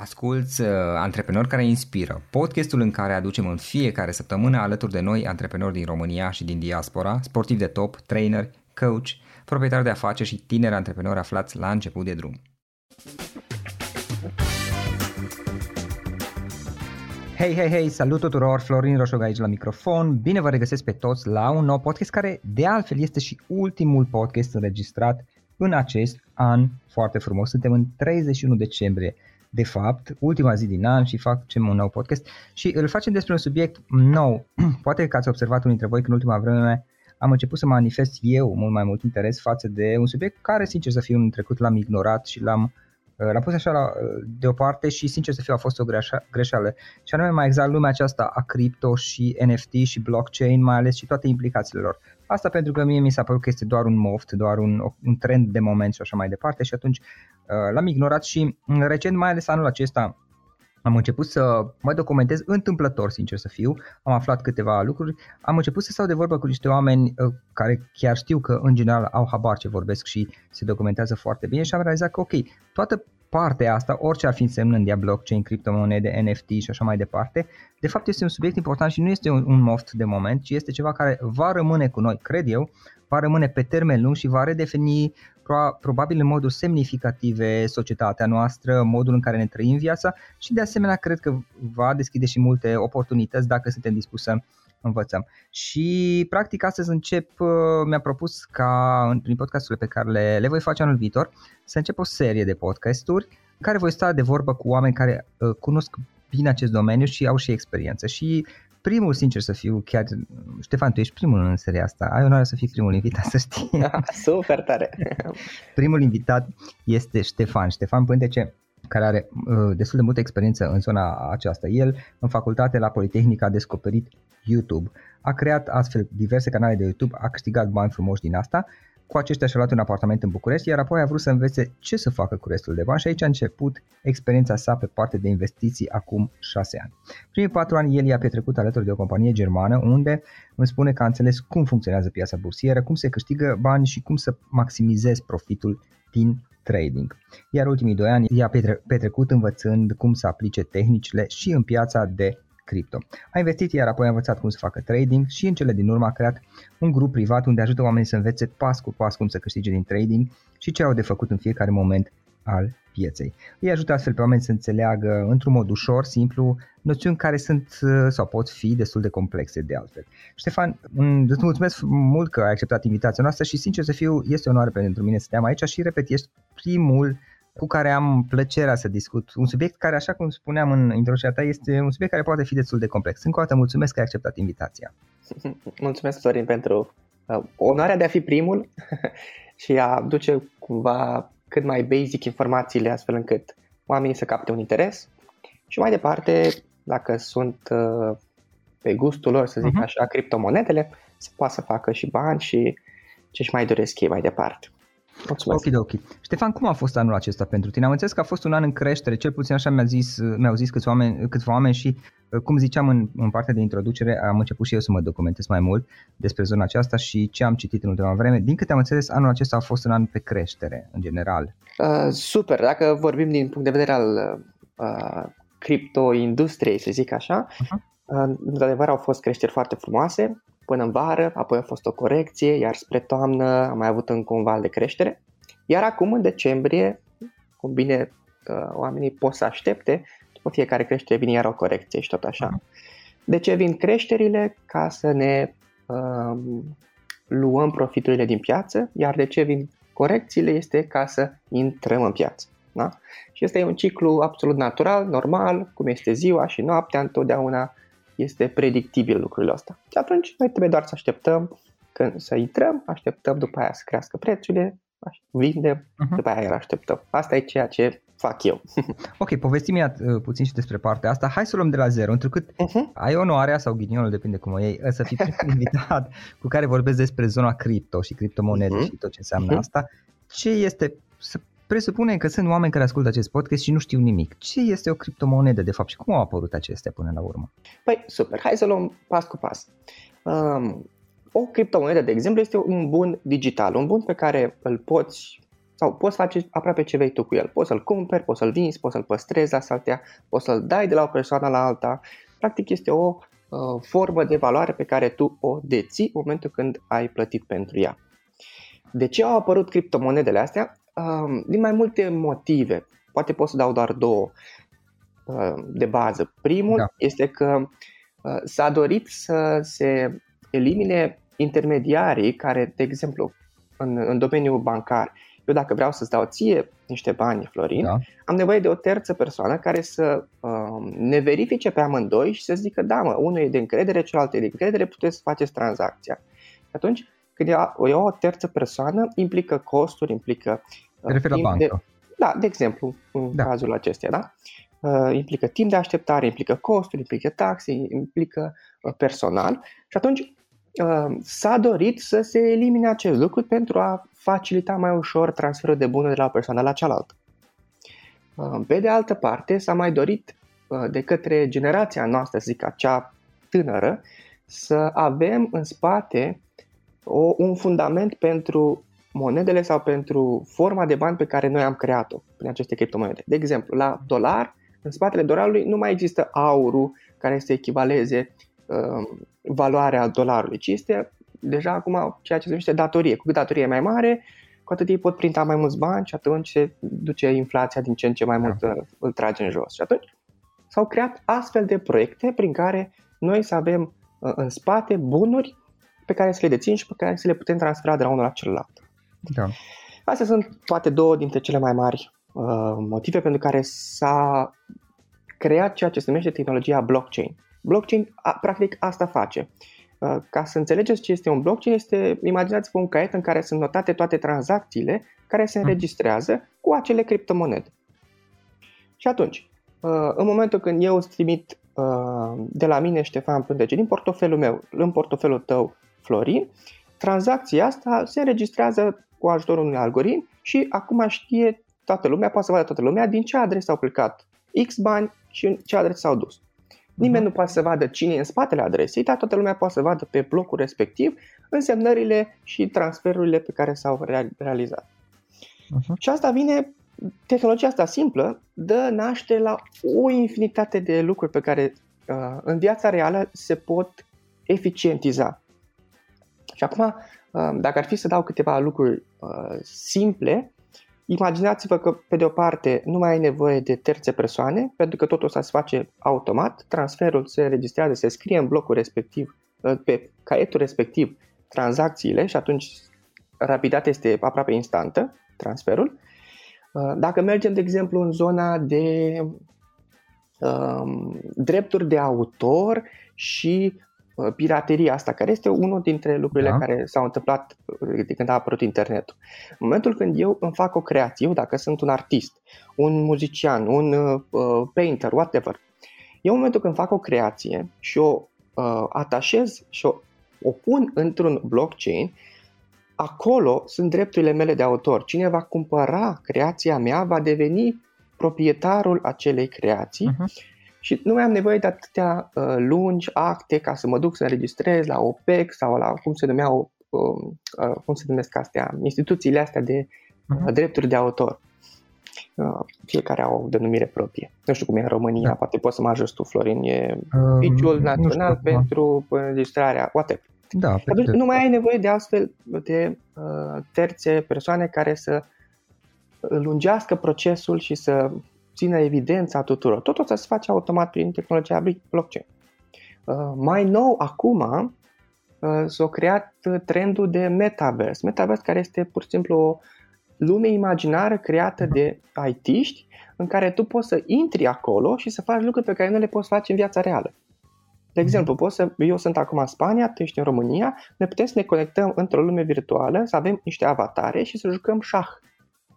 Asculți uh, Antreprenori care inspiră, podcastul în care aducem în fiecare săptămână alături de noi antreprenori din România și din diaspora, sportivi de top, trainer, coach, proprietari de afaceri și tineri antreprenori aflați la început de drum. Hei, hei, hei, salut tuturor, Florin Roșog aici la microfon, bine vă regăsesc pe toți la un nou podcast care de altfel este și ultimul podcast înregistrat în acest an foarte frumos. Suntem în 31 decembrie de fapt, ultima zi din an și facem un nou podcast și îl facem despre un subiect nou. Poate că ați observat unul dintre voi că în ultima vreme am început să manifest eu mult mai mult interes față de un subiect care, sincer să fiu, în trecut l-am ignorat și l-am uh, L-am pus așa la, uh, deoparte și sincer să fiu a fost o greșeală. Și anume mai exact lumea aceasta a cripto și NFT și blockchain mai ales și toate implicațiile lor. Asta pentru că mie mi s-a părut că este doar un moft, doar un, un trend de moment și așa mai departe și atunci uh, l-am ignorat și mm, recent, mai ales anul acesta, am început să mă documentez întâmplător, sincer să fiu, am aflat câteva lucruri, am început să stau de vorbă cu niște oameni uh, care chiar știu că în general au habar ce vorbesc și se documentează foarte bine și am realizat că ok, toată partea asta, orice ar fi însemnând ea blockchain, criptomonede, NFT și așa mai departe, de fapt este un subiect important și nu este un, un moft de moment, ci este ceva care va rămâne cu noi, cred eu, va rămâne pe termen lung și va redefini probabil în moduri semnificative societatea noastră, modul în care ne trăim viața și de asemenea cred că va deschide și multe oportunități dacă suntem dispuși să învățăm. Și practic astăzi încep, uh, mi-a propus ca prin podcasturile pe care le, le voi face anul viitor să încep o serie de podcasturi care voi sta de vorbă cu oameni care uh, cunosc bine acest domeniu și au și experiență. Și primul, sincer să fiu, chiar, Ștefan, tu ești primul în seria asta, ai onoarea să fii primul invitat, să știi. Super tare! primul invitat este Ștefan, Ștefan Pântece, care are uh, destul de multă experiență în zona aceasta. El, în facultate la Politehnică, a descoperit YouTube, a creat astfel diverse canale de YouTube, a câștigat bani frumoși din asta, cu aceștia și-a luat un apartament în București, iar apoi a vrut să învețe ce să facă cu restul de bani și aici a început experiența sa pe parte de investiții acum 6 ani. Primii 4 ani el i-a petrecut alături de o companie germană unde îmi spune că a înțeles cum funcționează piața bursieră, cum se câștigă bani și cum să maximizezi profitul din trading. Iar ultimii doi ani i-a petrecut învățând cum să aplice tehnicile și în piața de cripto. A investit iar apoi a învățat cum să facă trading și în cele din urmă a creat un grup privat unde ajută oamenii să învețe pas cu pas cum să câștige din trading și ce au de făcut în fiecare moment al pieței. Îi ajută astfel pe oameni să înțeleagă într-un mod ușor, simplu, noțiuni care sunt sau pot fi destul de complexe de altfel. Ștefan, îți mulțumesc mult că ai acceptat invitația noastră și sincer să fiu, este o onoare pentru mine să te am aici și repet, ești primul cu care am plăcerea să discut. Un subiect care, așa cum spuneam în introducerea ta, este un subiect care poate fi destul de complex. Încă o dată mulțumesc că ai acceptat invitația. Mulțumesc, Florin, pentru uh, onoarea de a fi primul și a duce cumva cât mai basic informațiile astfel încât oamenii să capte un interes și mai departe, dacă sunt uh, pe gustul lor, să zic uh-huh. așa, criptomonedele, să poată să facă și bani și ce-și mai doresc ei mai departe. Mulțumesc. Ok, ok. Ștefan, cum a fost anul acesta pentru tine? Am înțeles că a fost un an în creștere, cel puțin așa mi-a zis, mi-au zis câțiva oameni, câțiva oameni și, cum ziceam în, în partea de introducere, am început și eu să mă documentez mai mult despre zona aceasta și ce am citit în ultima vreme. Din câte am înțeles, anul acesta a fost un an pe creștere, în general. Uh, super, dacă vorbim din punct de vedere al uh, cripto-industriei, să zic așa, uh-huh. Uh, într-adevăr au fost creșteri foarte frumoase până în vară, apoi a fost o corecție, iar spre toamnă am mai avut încă un val de creștere. Iar acum, în decembrie, cum bine uh, oamenii pot să aștepte, după fiecare creștere vine iar o corecție și tot așa. De ce vin creșterile? Ca să ne uh, luăm profiturile din piață, iar de ce vin corecțiile este ca să intrăm în piață. Da? Și este un ciclu absolut natural, normal, cum este ziua și noaptea, întotdeauna este predictibil lucrurile astea. Și atunci noi trebuie doar să așteptăm când să intrăm, așteptăm după aia să crească prețurile, vindem, uh-huh. după aia așteptăm. Asta e ceea ce fac eu. ok, povesti-mi uh, puțin și despre partea asta. Hai să luăm de la zero, întrucât uh-huh. ai onoarea sau ghinionul, depinde cum o iei, să fii primul invitat cu care vorbesc despre zona cripto și criptomonede uh-huh. și tot ce înseamnă uh-huh. asta. Ce este, să presupunem că sunt oameni care ascultă acest podcast și nu știu nimic. Ce este o criptomonedă de fapt și cum au apărut acestea până la urmă? Păi, super, hai să luăm pas cu pas. Um, o criptomonedă, de exemplu, este un bun digital, un bun pe care îl poți sau poți face aproape ce vei tu cu el. Poți să-l cumperi, poți să-l vinzi, poți să-l păstrezi la saltea, poți să-l dai de la o persoană la alta. Practic este o uh, formă de valoare pe care tu o deții în momentul când ai plătit pentru ea. De ce au apărut criptomonedele astea? Uh, din mai multe motive. Poate pot să dau doar două uh, de bază. Primul da. este că uh, s-a dorit să se elimine intermediarii care, de exemplu, în, în domeniul bancar, eu dacă vreau să-ți dau ție niște bani, Florin, da. am nevoie de o terță persoană care să uh, ne verifice pe amândoi și să zică, da mă, unul e de încredere, celălalt e de încredere, puteți să faceți tranzacția. Și atunci, când eu iau o terță persoană, implică costuri, implică... Uh, refer la bancă. De, da, de exemplu, în da. cazul acesta, da? Uh, implică timp de așteptare, implică costuri, implică taxe, implică uh, personal și atunci uh, s-a dorit să se elimine acest lucru pentru a facilita mai ușor transferul de bunuri de la o persoană la cealaltă. Uh, pe de altă parte, s-a mai dorit uh, de către generația noastră, zic acea tânără, să avem în spate o, un fundament pentru monedele sau pentru forma de bani pe care noi am creat-o prin aceste criptomonede. De exemplu, la dolar, în spatele dolarului nu mai există aurul care să echivaleze uh, valoarea dolarului, ci este deja acum ceea ce se numește datorie. Cu cât datorie e mai mare, cu atât ei pot printa mai mulți bani și atunci se duce inflația din ce în ce mai mult da. îl trage în jos. Și atunci s-au creat astfel de proiecte prin care noi să avem uh, în spate bunuri pe care să le dețin și pe care să le putem transfera de la unul la celălalt. Da. Astea sunt poate două dintre cele mai mari uh, motive pentru care s-a creat ceea ce se numește tehnologia blockchain. Blockchain, a, practic, asta face. Uh, ca să înțelegeți ce este un blockchain, este, imaginați-vă un caiet în care sunt notate toate tranzacțiile care se mm. înregistrează cu acele criptomonede. Și atunci, uh, în momentul când eu îți trimit uh, de la mine Ștefan Pântece din portofelul meu în portofelul tău Florin, tranzacția asta se înregistrează cu ajutorul unui algoritm și acum știe toată lumea, poate să vadă toată lumea din ce adresă au plecat X bani și în ce adresă s-au dus. Nimeni nu poate să vadă cine e în spatele adresei, dar toată lumea poate să vadă pe blocul respectiv însemnările și transferurile pe care s-au realizat. Uh-huh. Și asta vine, tehnologia asta simplă dă naștere la o infinitate de lucruri pe care uh, în viața reală se pot eficientiza. Și acum, uh, dacă ar fi să dau câteva lucruri uh, simple, Imaginați-vă că, pe de o parte, nu mai ai nevoie de terțe persoane, pentru că totul se face automat, transferul se registrează, se scrie în blocul respectiv, uh, pe caietul respectiv, tranzacțiile și atunci rapiditatea este aproape instantă, transferul. Uh, dacă mergem, de exemplu, în zona de um, drepturi de autor și Uh, pirateria asta, care este unul dintre lucrurile da. care s-au întâmplat uh, de când a apărut internetul. În momentul când eu îmi fac o creație, eu dacă sunt un artist, un muzician, un uh, painter, whatever, eu în momentul când fac o creație și o uh, atașez și o, o pun într-un blockchain, acolo sunt drepturile mele de autor. Cine va cumpăra creația mea va deveni proprietarul acelei creații uh-huh și nu mai am nevoie de atâtea uh, lungi acte ca să mă duc să înregistrez la OPEC sau la cum se numeau, uh, uh, cum se numesc astea, instituțiile astea de uh, uh-huh. drepturi de autor. Uh, fiecare au o denumire proprie. Nu știu cum e în România, da. poate poți să mă ajut tu, Florin, e uh, Național știu, pentru da. înregistrarea, whatever. Da, Atunci nu mai ai nevoie de astfel de uh, terțe persoane care să lungească procesul și să țină evidența tuturor. Totul să se face automat prin tehnologia blockchain. Uh, mai nou, acum, uh, s-a creat trendul de metaverse. Metaverse care este pur și simplu o lume imaginară creată de IT-ști în care tu poți să intri acolo și să faci lucruri pe care nu le poți face în viața reală. De exemplu, poți să, eu sunt acum în Spania, tu ești în România, ne putem să ne conectăm într-o lume virtuală, să avem niște avatare și să jucăm șah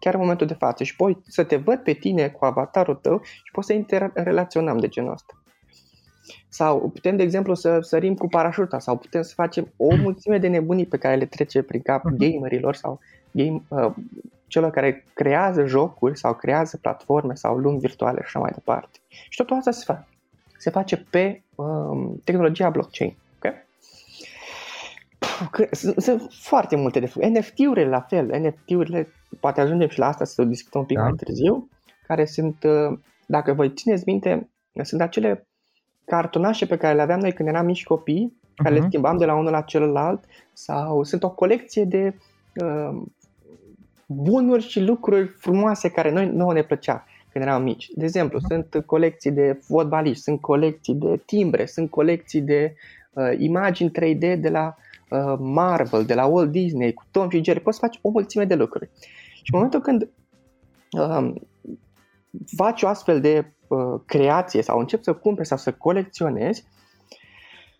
chiar în momentul de față și voi să te văd pe tine cu avatarul tău și poți să interrelaționăm de genul ăsta. Sau putem, de exemplu, să sărim cu parașuta sau putem să facem o mulțime de nebunii pe care le trece prin cap mhm. gamerilor sau game, uh, celor care creează jocuri sau creează platforme sau lumi virtuale și așa mai departe. Și totul asta se face. Se face pe um, tehnologia blockchain. Okay? Sunt foarte multe de făcut. NFT-urile la fel. NFT-urile, poate ajungem și la asta să discutăm un pic da. mai târziu, care sunt, uh, dacă vă țineți minte, sunt acele cartonașe pe care le aveam noi când eram mici copii, uh-huh. care le mhm. schimbam de la unul la celălalt, sau sunt o colecție de uh, bunuri și lucruri frumoase care noi nouă ne plăcea când eram mici. De exemplu, uh-huh. sunt colecții de fotbaliști, sunt colecții de timbre, sunt colecții de uh, imagini 3D de la uh, Marvel, de la Walt Disney, cu Tom și Jerry. Poți să faci o mulțime de lucruri. Și în momentul când uh, faci o astfel de uh, creație sau începi să cumperi sau să colecționezi,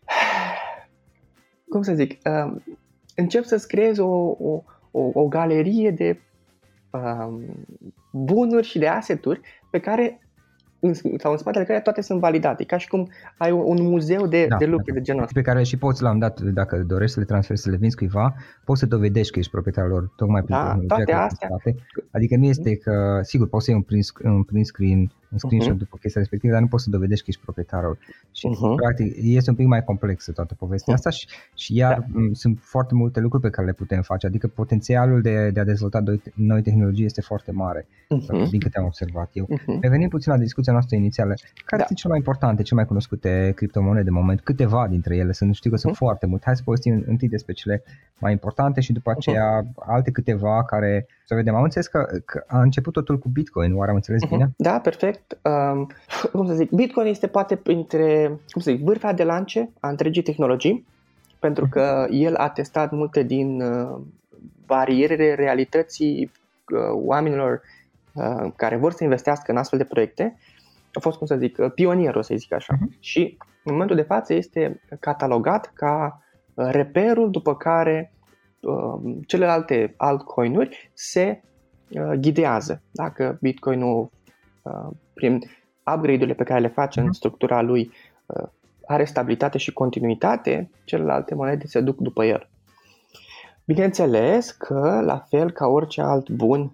cum să zic, uh, începi să-ți creezi o, o, o, o galerie de uh, bunuri și de aseturi pe care în, sau în spatele care toate sunt validate, ca și cum ai un muzeu de, da, de lucruri de genul ăsta. Pe care și poți la un dat, dacă dorești să le transferi, să le vinzi cuiva, poți să dovedești că ești proprietarul lor tocmai prin da, toate astea. Adică nu este că, sigur, poți să iei un print, un print screen un screenshot uh-huh. după chestia respectivă, dar nu poți să dovedești că ești proprietarul. Și uh-huh. practic este un pic mai complexă toată povestea uh-huh. asta și, și iar da. sunt foarte multe lucruri pe care le putem face, adică potențialul de, de a dezvolta noi, noi tehnologii este foarte mare, uh-huh. din câte am observat eu. Uh-huh. Revenim puțin la discuția noastră inițială. Care da. sunt cele mai importante, cele mai cunoscute criptomonede de moment? Câteva dintre ele, sunt, știu că sunt uh-huh. foarte multe. Hai să povestim întâi despre cele mai importante și după aceea uh-huh. alte câteva care să vedem. Am înțeles că, că a început totul cu Bitcoin, oare am înțeles uh-huh. bine? Da, perfect. Um, cum să zic, Bitcoin este poate printre, cum să zic, vârfea de lance a întregii tehnologii, pentru că mhm. el a testat multe din uh, barierele realității uh, oamenilor uh, care vor să investească în astfel de proiecte. A fost, cum să zic, uh, pionierul, să zic așa. Uh-huh. Și în momentul de față este catalogat ca uh, reperul după care uh, celelalte altcoinuri se uh, ghidează. Dacă Bitcoinul uh, prin upgrade-urile pe care le face în mhm. structura lui uh, are stabilitate și continuitate, celelalte monede se duc după el. Bineînțeles că, la fel ca orice alt bun,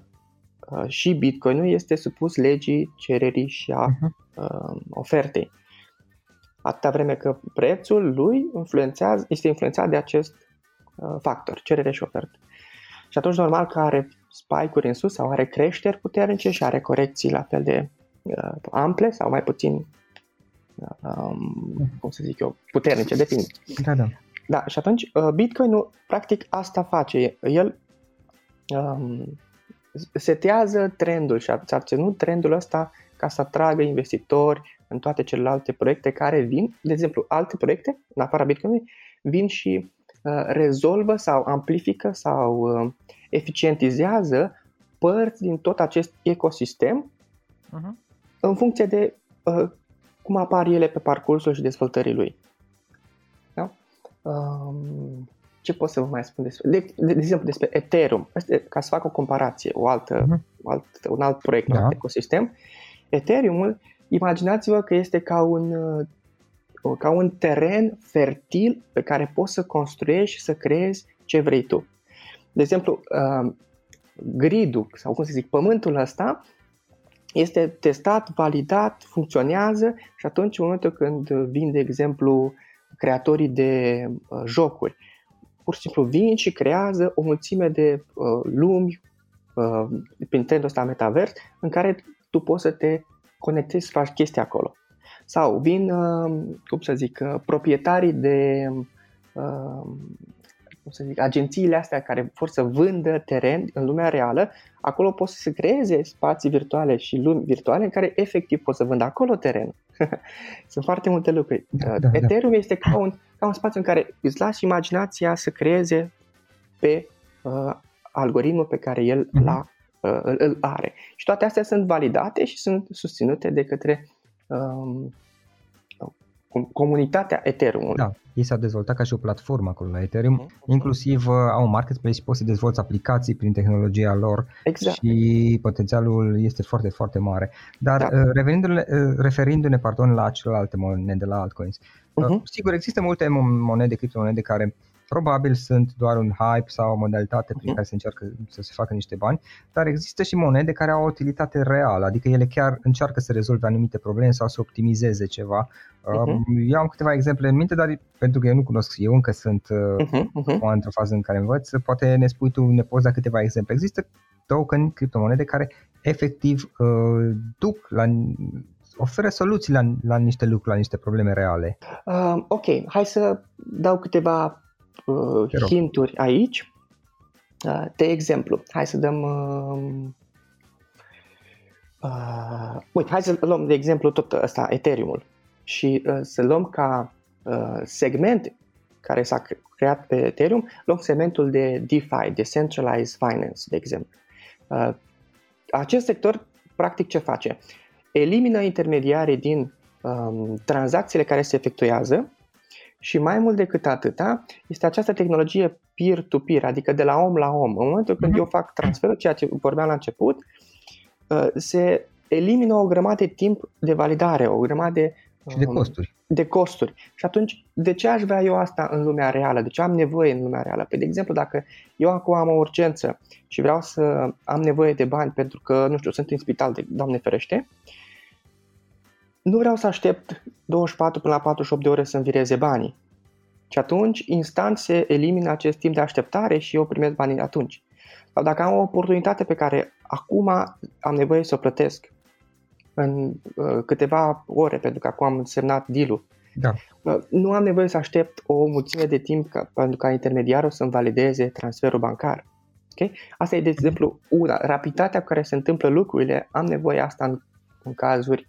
uh, și Bitcoinul este supus legii cererii și a mhm. uh, ofertei. Atâta vreme că prețul lui influențează, este influențat de acest Uh, factor, cerere și ofertă. Și atunci normal că are spike-uri în sus sau are creșteri puternice și are corecții la fel de uh, ample sau mai puțin, uh, um, cum să zic eu, puternice, depinde. Da, da. Da, și atunci uh, Bitcoin-ul practic asta face. El um, setează trendul și a, a ținut trendul ăsta ca să atragă investitori în toate celelalte proiecte care vin, de exemplu, alte proiecte, în afara Bitcoin, vin și Uh, rezolvă sau amplifică sau uh, eficientizează părți din tot acest ecosistem uh-huh. în funcție de uh, cum apar ele pe parcursul și dezvoltării lui. Da? Um, ce pot să vă mai spun despre, de, de, de exemplu despre Ethereum, ca să fac o comparație, o altă, uh-huh. alt, un alt proiect, da. un alt ecosistem, Ethereum-ul, imaginați-vă că este ca un ca un teren fertil pe care poți să construiești și să creezi ce vrei tu. De exemplu, uh, gridul sau cum să zic, pământul ăsta este testat, validat, funcționează și atunci în momentul când vin, de exemplu, creatorii de uh, jocuri, pur și simplu vin și creează o mulțime de uh, lumi prin trendul ăsta metavers în care tu poți să te conectezi să faci chestii acolo. Sau vin, uh, cum să zic, uh, proprietarii de uh, cum să zic, agențiile astea care vor să vândă teren în lumea reală, acolo pot să se creeze spații virtuale și lumi virtuale în care efectiv pot să vândă acolo teren. Sunt foarte multe lucruri. Da, da, da, Ethereum da. este ca un, ca un spațiu în care îți lași imaginația să creeze pe uh, algoritmul pe care el uh-huh. l-a, uh, îl, îl are. Și toate astea sunt validate și sunt susținute de către um, comunitatea Ethereum. Da, ei s-au dezvoltat ca și o platformă acolo la Ethereum, uh-huh. inclusiv uh, au un marketplace și poți să dezvolți aplicații prin tehnologia lor exact. și potențialul este foarte, foarte mare. Dar da. Uh, referindu-ne, uh, referindu-ne pardon, la celelalte monede, la altcoins, uh-huh. sigur există multe monede, criptomonede care probabil sunt doar un hype sau o modalitate prin uh-huh. care se încearcă să se facă niște bani, dar există și monede care au o utilitate reală, adică ele chiar încearcă să rezolve anumite probleme sau să optimizeze ceva. Uh-huh. Eu am câteva exemple în minte, dar pentru că eu nu cunosc, eu încă sunt uh-huh. Uh-huh. într-o fază în care învăț, poate ne spui tu, ne poți da câteva exemple. Există token, criptomonede care efectiv uh, duc la oferă soluții la, la niște lucruri, la niște probleme reale. Uh, ok, hai să dau câteva uh, hinturi aici. Uh, de exemplu, hai să dăm... Uh, uh, uite, hai să luăm de exemplu tot ăsta, Ethereum-ul și uh, să luăm ca uh, segment care s-a creat pe Ethereum, luăm segmentul de DeFi, Decentralized Finance, de exemplu. Uh, acest sector, practic, ce face? Elimină intermediarii din um, tranzacțiile care se efectuează și mai mult decât atâta, este această tehnologie peer-to-peer, adică de la om la om. În momentul când uh-huh. eu fac transferul, ceea ce vorbeam la început, uh, se elimină o grămadă de timp de validare, o grămadă de și de costuri. De costuri. Și atunci, de ce aș vrea eu asta în lumea reală? De ce am nevoie în lumea reală? Păi, de exemplu, dacă eu acum am o urgență și vreau să am nevoie de bani pentru că, nu știu, sunt în spital, de Doamne ferește, nu vreau să aștept 24 până la 48 de ore să-mi vireze banii. Și atunci, instant se elimină acest timp de așteptare și eu primesc banii atunci. Sau dacă am o oportunitate pe care acum am nevoie să o plătesc în uh, câteva ore, pentru că acum am semnat deal-ul, da. uh, nu am nevoie să aștept o mulțime de timp ca, pentru ca intermediarul să-mi valideze transferul bancar. Okay? Asta e, de exemplu, una. Rapiditatea cu care se întâmplă lucrurile, am nevoie asta în, în cazuri uh,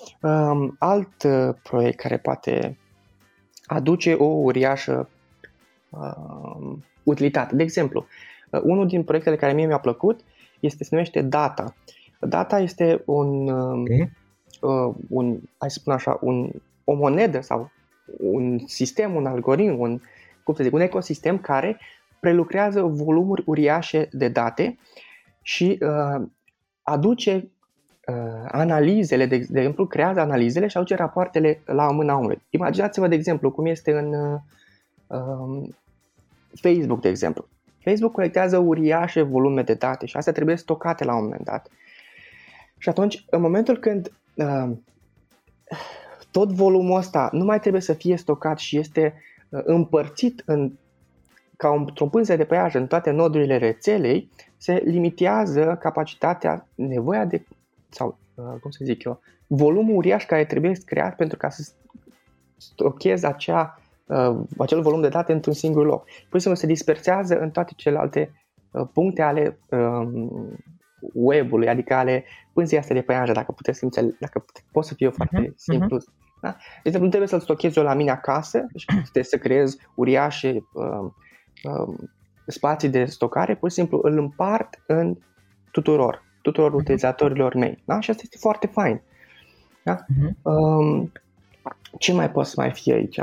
Okay. Um, alt uh, proiect care poate aduce o uriașă uh, utilitate. De exemplu, uh, unul din proiectele care mie mi-a plăcut este, se numește Data. Data este un, uh, okay. uh, un hai să spun așa, un, o monedă sau un sistem, un algoritm, un, cum să zic, un ecosistem care prelucrează volumuri uriașe de date și uh, aduce uh, analizele, de, de exemplu, creează analizele și aduce rapoartele la mâna omului. Imaginați-vă, de exemplu, cum este în uh, um, Facebook, de exemplu. Facebook colectează uriașe volume de date și astea trebuie stocate la un moment dat. Și atunci, în momentul când uh, tot volumul ăsta nu mai trebuie să fie stocat și este uh, împărțit în ca într-o pânză de păiaj în toate nodurile rețelei, se limitează capacitatea, nevoia de, sau cum să zic eu, volumul uriaș care trebuie creat pentru ca să stocheze acea, acel volum de date într-un singur loc. Pur și simplu se dispersează în toate celelalte puncte ale web-ului, adică ale pânzii astea de păianjă, dacă puteți să înțeleg, dacă pot să fiu foarte uh-huh, simplu. Uh-huh. Da? De exemplu, nu trebuie să-l stochezi eu la mine acasă, deci trebuie să creez uriașe uh, uh, spații de stocare, pur și simplu îl împart în tuturor, tuturor uh-huh. utilizatorilor mei. Da? Și asta este foarte fain. Da? Uh-huh. Um, ce mai pot să mai fie aici?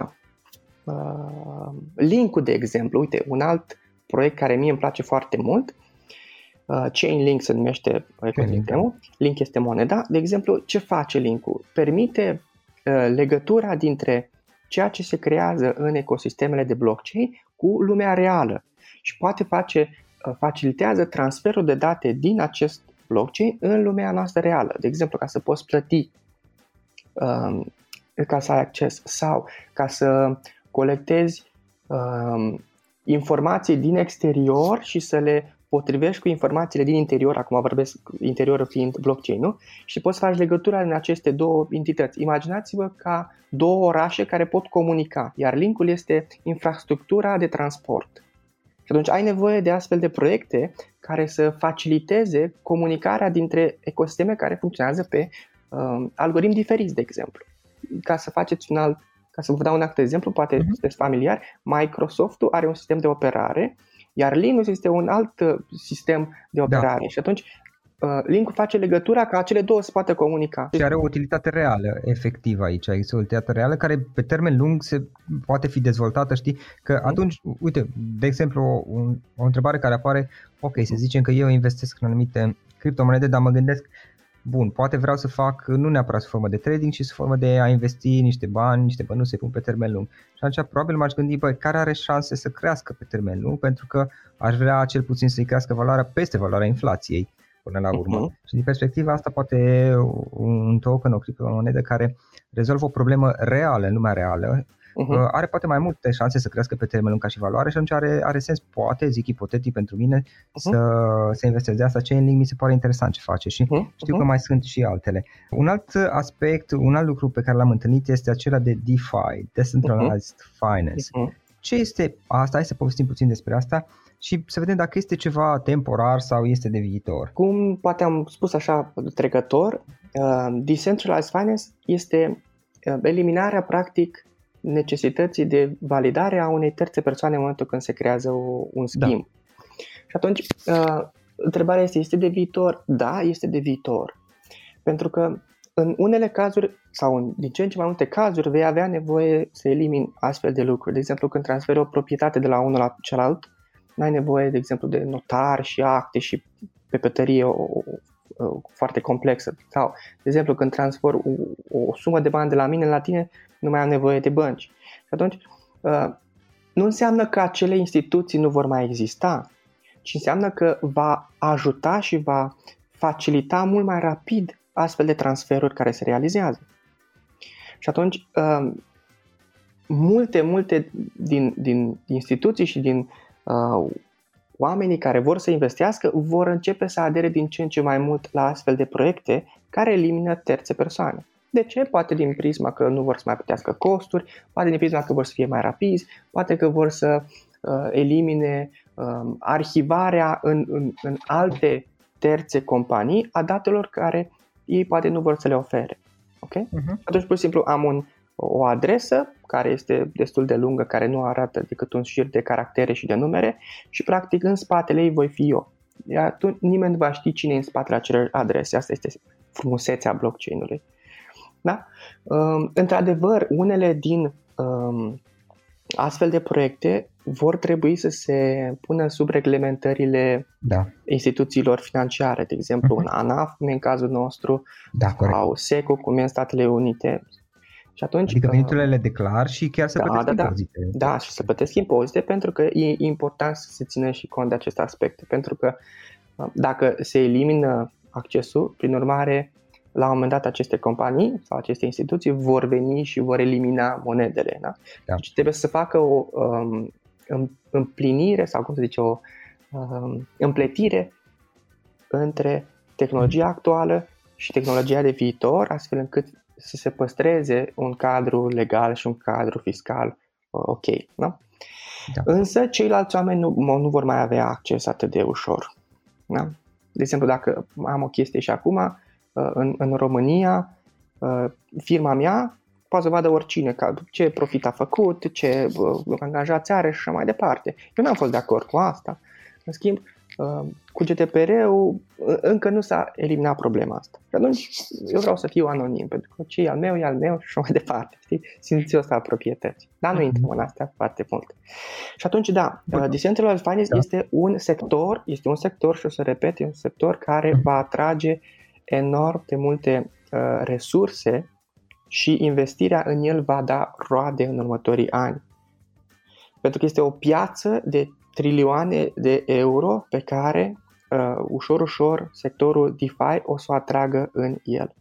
Uh, link de exemplu, uite, un alt proiect care mie îmi place foarte mult Uh, Chainlink se numește ecosistemul, Link este moneda. De exemplu, ce face Link-ul? Permite uh, legătura dintre ceea ce se creează în ecosistemele de blockchain cu lumea reală și poate face, uh, facilitează transferul de date din acest blockchain în lumea noastră reală. De exemplu, ca să poți plăti, um, ca să ai acces sau ca să colectezi um, informații din exterior și să le potrivești cu informațiile din interior, acum vorbesc interiorul fiind blockchain, nu? Și poți să faci legătura în aceste două entități. Imaginați-vă ca două orașe care pot comunica, iar linkul este infrastructura de transport. Și atunci ai nevoie de astfel de proiecte care să faciliteze comunicarea dintre ecosisteme care funcționează pe uh, algoritmi diferiți, de exemplu. Ca să faceți un alt, ca să vă dau un alt exemplu, poate uh-huh. sunteți familiar, Microsoft-ul are un sistem de operare iar Linux este un alt uh, sistem de da. operare da. și atunci uh, Link face legătura ca cele două să poată comunica. Și are o utilitate reală, efectivă aici. Există o utilitate reală care pe termen lung se poate fi dezvoltată, știi? Că mhm. atunci, uite, de exemplu, un, o întrebare care apare, ok, să zicem că eu investesc în anumite criptomonede, dar mă gândesc, bun, poate vreau să fac nu neapărat sub formă de trading, ci sub formă de a investi niște bani, niște bani nu se pun pe termen lung. Și atunci probabil m-aș gândi, băi, care are șanse să crească pe termen lung, pentru că aș vrea cel puțin să-i crească valoarea peste valoarea inflației până la urmă. Uh-huh. Și din perspectiva asta poate un token, o criptomonedă care rezolvă o problemă reală în lumea reală, uh-huh. are poate mai multe șanse să crească pe termen lung ca și valoare și atunci are, are sens, poate, zic ipotetic pentru mine, uh-huh. să, să investez de asta. Chainlink mi se pare interesant ce face și uh-huh. știu că mai sunt și altele. Un alt aspect, un alt lucru pe care l-am întâlnit este acela de DeFi, Decentralized uh-huh. Finance. Uh-huh. Ce este asta? Hai să povestim puțin despre asta și să vedem dacă este ceva temporar sau este de viitor. Cum poate am spus așa trecător, uh, Decentralized Finance este uh, eliminarea practic necesității de validare a unei terțe persoane în momentul când se creează o, un da. schimb. Da. Și atunci, uh, întrebarea este, este de viitor? Da, este de viitor. Pentru că în unele cazuri, sau în din ce în ce mai multe cazuri, vei avea nevoie să elimini astfel de lucruri. De exemplu, când transferi o proprietate de la unul la celălalt, nu ai nevoie, de exemplu, de notar și acte și pe pătărie o, o, o, foarte complexă. Sau, de exemplu, când transfer o, o sumă de bani de la mine la tine, nu mai am nevoie de bănci. Și atunci, uh, nu înseamnă că acele instituții nu vor mai exista, ci înseamnă că va ajuta și va facilita mult mai rapid astfel de transferuri care se realizează. Și atunci, uh, multe, multe din, din instituții și din uh, oamenii care vor să investească vor începe să adere din ce în ce mai mult la astfel de proiecte care elimină terțe persoane. De ce? Poate din prisma că nu vor să mai plătească costuri, poate din prisma că vor să fie mai rapizi, poate că vor să uh, elimine uh, arhivarea în, în, în alte terțe companii a datelor care ei poate nu vor să le ofere. Ok? Uh-huh. Atunci, pur și simplu, am un, o adresă care este destul de lungă, care nu arată decât un șir de caractere și de numere și, practic, în spatele ei voi fi eu. Iar tu, nimeni nu va ști cine e în spatele acelei adrese. Asta este frumusețea blockchain-ului. Da? Um, într-adevăr, unele din um, astfel de proiecte vor trebui să se pună sub reglementările da. instituțiilor financiare, de exemplu uh-huh. în ANAF, cum e în cazul nostru, da, sau SECO, cum e în Statele Unite. Și atunci, adică veniturile le declar și chiar să da, plătesc da, impozite. Da, da, și să plătesc impozite pentru că e important să se țină și cont de aceste aspecte. Pentru că uh, dacă se elimină accesul, prin urmare, la un moment dat aceste companii sau aceste instituții vor veni și vor elimina monedele. Da? Da. Deci trebuie să facă o, um, împlinire sau cum să zice, o uh, împletire între tehnologia actuală și tehnologia de viitor, astfel încât să se păstreze un cadru legal și un cadru fiscal uh, ok. Da? Da. Însă ceilalți oameni nu, nu vor mai avea acces atât de ușor. Da? De exemplu, dacă am o chestie și acum, uh, în, în România, uh, firma mea poate să vadă oricine, ca ce profit a făcut, ce uh, angajați are și așa mai departe. Eu n-am fost de acord cu asta. În schimb, cu GDPR-ul încă nu s-a eliminat problema asta. Și atunci eu vreau să fiu anonim, pentru că ce e al meu e al meu și așa mai departe. Știi? Simțiu ăsta a proprietății. Dar nu mhm. intrăm în astea foarte mult. Și atunci, da, uh, Decentralized Finance da. este un sector, este un sector și o să repet, e un sector care mhm. va atrage enorm de multe uh, resurse și investirea în el va da roade în următorii ani. Pentru că este o piață de trilioane de euro pe care uh, ușor, ușor sectorul DeFi o să o atragă în el.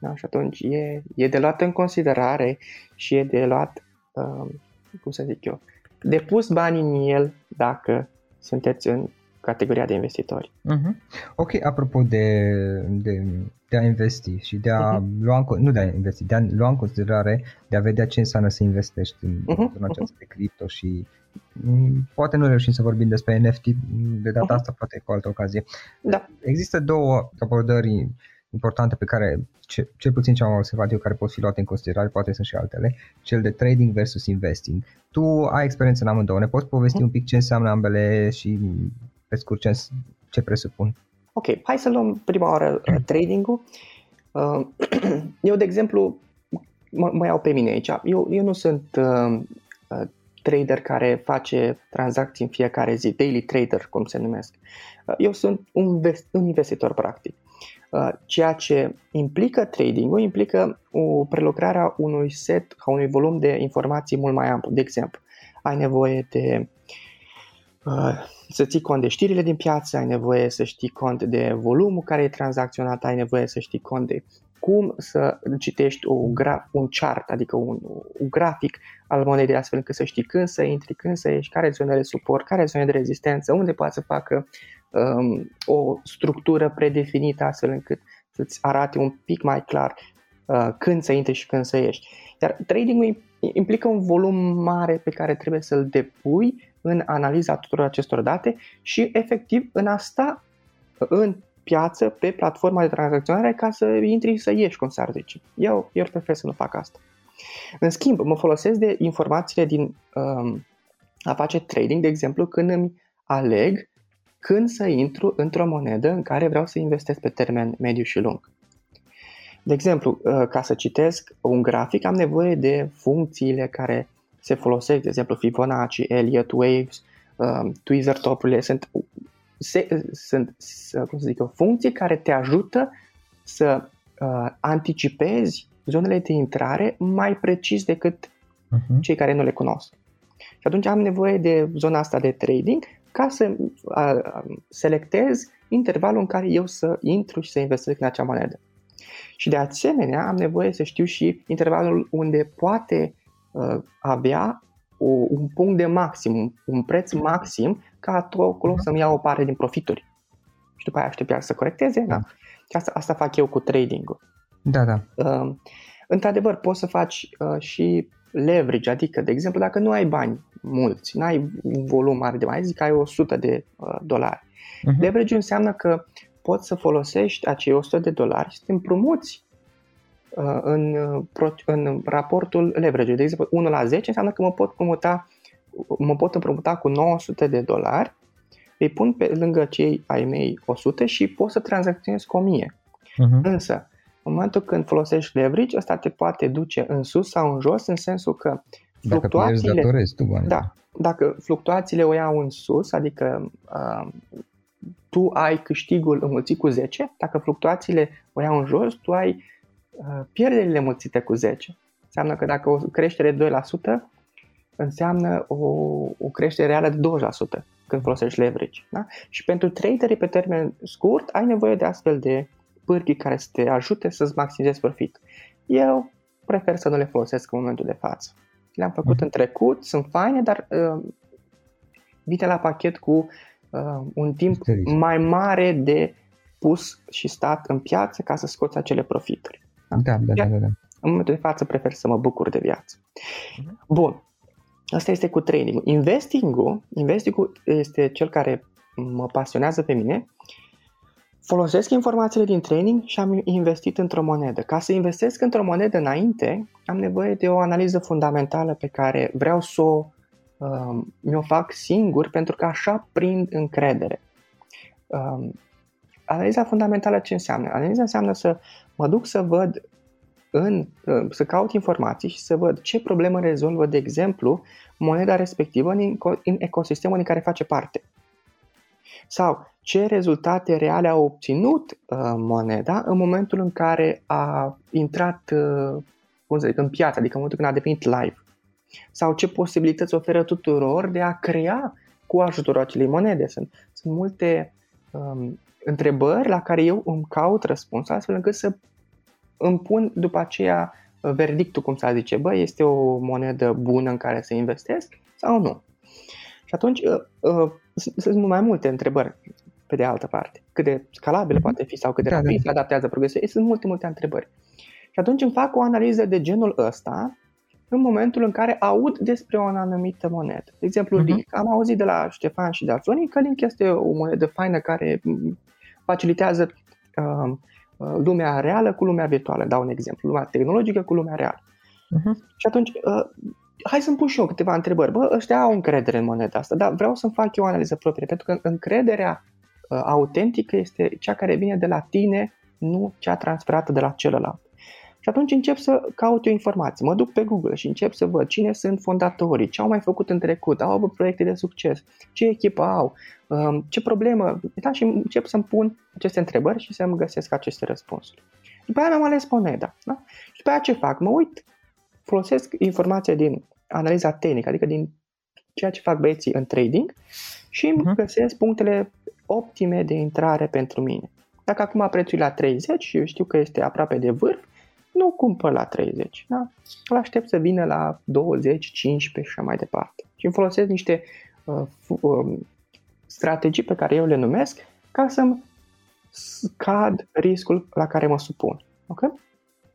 Da? Și atunci e, e de luat în considerare și e de luat, uh, cum să zic eu, de pus bani în el dacă sunteți în categoria de investitori. Uh-huh. Ok, apropo de, de, de a investi și de a uh-huh. lua în, nu de a investi, de a lua în considerare, de a vedea ce înseamnă să investești în, uh-huh. în această uh-huh. cripto și Mm, poate nu reușim să vorbim despre NFT de data asta, poate cu altă ocazie. Da. Există două abordări importante pe care, ce, cel puțin ce am observat eu, care pot fi luate în considerare, poate sunt și altele, cel de trading versus investing. Tu ai experiență în amândouă, ne poți povesti un pic ce înseamnă ambele și pe scurt ce, ce presupun? Ok, hai să luăm prima oară uh, trading-ul. Uh, eu, de exemplu, mă, mă iau pe mine aici. Eu, eu nu sunt uh, trader care face tranzacții în fiecare zi, daily trader, cum se numesc. Uh, eu sunt un, un investitor practic. Uh, ceea ce implică trading-ul implică o prelucrarea unui set, a unui volum de informații mult mai amplu. De exemplu, ai nevoie de uh, să ții cont de știrile din piață, ai nevoie să știi cont de volumul care e tranzacționat, ai nevoie să știi cont de cum să citești o gra- un chart, adică un, un grafic al monedei astfel încât să știi când să intri, când să ieși, care zonele de suport, care zone de rezistență, unde poate să facă um, o structură predefinită astfel încât să-ți arate un pic mai clar uh, când să intri și când să ieși. Iar tradingul implică un volum mare pe care trebuie să-l depui în analiza tuturor acestor date și efectiv în asta în piață pe platforma de tranzacționare ca să intri să ieși, cum s-ar zice. Eu, eu prefer să nu fac asta. În schimb, mă folosesc de informațiile din um, a face trading, de exemplu, când îmi aleg când să intru într-o monedă în care vreau să investesc pe termen mediu și lung. De exemplu, uh, ca să citesc un grafic, am nevoie de funcțiile care se folosesc, de exemplu Fibonacci, Elliott Waves, um, Tweezer topurile, sunt se, sunt cum să zic eu, funcții care te ajută să uh, anticipezi zonele de intrare mai precis decât uh-huh. cei care nu le cunosc. Și atunci am nevoie de zona asta de trading ca să uh, selectez intervalul în care eu să intru și să investesc în acea monedă. Și de asemenea am nevoie să știu și intervalul unde poate uh, avea o, un punct de maxim, un preț maxim ca acolo uh-huh. să-mi iau o parte din profituri. Și după aia aștept să corecteze. Da. Și asta, asta fac eu cu trading-ul. Da, da. Uh, într-adevăr, poți să faci uh, și leverage, adică, de exemplu, dacă nu ai bani mulți, nu ai un volum mare de bani, zic ai 100 de uh, dolari. Uh-huh. Leverage înseamnă că poți să folosești acei 100 de dolari și să te împrumuți uh, în, uh, în raportul leverage. De exemplu, 1 la 10 înseamnă că mă pot împrumuta mă pot împrumuta cu 900 de dolari, îi pun pe lângă cei ai mei 100 și pot să tranzacționez cu 1000. Uh-huh. Mhm. Însă, în momentul când folosești leverage, ăsta te poate duce în sus sau în jos, în sensul că fluctuațiile, dacă tu bani. Da, dacă fluctuațiile o iau în sus, adică uh, tu ai câștigul înmulțit cu 10, dacă fluctuațiile o iau în jos, tu ai uh, pierderile înmulțite cu 10. Înseamnă că dacă o creștere de 2%, înseamnă o, o creștere reală de 20% când folosești leverage. Da? Și pentru traderii pe termen scurt ai nevoie de astfel de pârghii care să te ajute să-ți maximizezi profit. Eu prefer să nu le folosesc în momentul de față. Le-am făcut mm. în trecut, sunt faine, dar uh, vine la pachet cu uh, un timp mai mare de pus și stat în piață ca să scoți acele profituri. Da, da, da, da, da. În momentul de față prefer să mă bucur de viață. Uh-huh. Bun. Asta este cu training Investing-ul, investing este cel care mă pasionează pe mine. Folosesc informațiile din training și am investit într-o monedă. Ca să investesc într-o monedă înainte, am nevoie de o analiză fundamentală pe care vreau să o uh, mi-o fac singur pentru că așa prind încredere. Uh, analiza fundamentală ce înseamnă? Analiza înseamnă să mă duc să văd în, uh, să caut informații și să văd ce problemă rezolvă, de exemplu, moneda respectivă în, în ecosistemul în care face parte. Sau ce rezultate reale a obținut uh, moneda în momentul în care a intrat uh, cum să zic, în piață, adică în momentul când a devenit live. Sau ce posibilități oferă tuturor de a crea cu ajutorul acelei monede. Sunt, sunt multe um, întrebări la care eu îmi caut răspuns astfel încât să îmi pun după aceea uh, verdictul, cum să zice, bă, este o monedă bună în care să investesc sau nu. Și atunci uh, uh, sunt mai multe întrebări pe de altă parte. Cât de scalabil mm-hmm. poate fi sau cât de da, rapid da. se adaptează progresul. Sunt multe, multe întrebări. Și atunci îmi fac o analiză de genul ăsta în momentul în care aud despre o anumită monedă. De exemplu, uh-huh. Link. Am auzit de la Ștefan și de la Flori că Link este o monedă faină care facilitează uh, uh, lumea reală cu lumea virtuală. Dau un exemplu. Lumea tehnologică cu lumea reală. Uh-huh. Și atunci, uh, hai să-mi pun și eu câteva întrebări. Bă, ăștia au încredere în moneda asta, dar vreau să-mi fac eu o analiză proprie, pentru că încrederea uh, autentică este cea care vine de la tine, nu cea transferată de la celălalt. Și atunci încep să caut eu informații. Mă duc pe Google și încep să văd cine sunt fondatorii, ce au mai făcut în trecut, au avut proiecte de succes, ce echipă au, um, ce problemă, da, și încep să-mi pun aceste întrebări și să-mi găsesc aceste răspunsuri. După aia mi-am ales moneda. Da? Și după aia ce fac? Mă uit, folosesc informația din analiza tehnică, adică din ceea ce fac băieții în trading și îmi uh-huh. găsesc punctele optime de intrare pentru mine. Dacă acum prețul e la 30 și eu știu că este aproape de vârf, nu cumpăr la 30, da? îl aștept să vină la 20, 15 și așa mai departe. Și îmi folosesc niște uh, uh, strategii pe care eu le numesc ca să-mi scad riscul la care mă supun. Okay?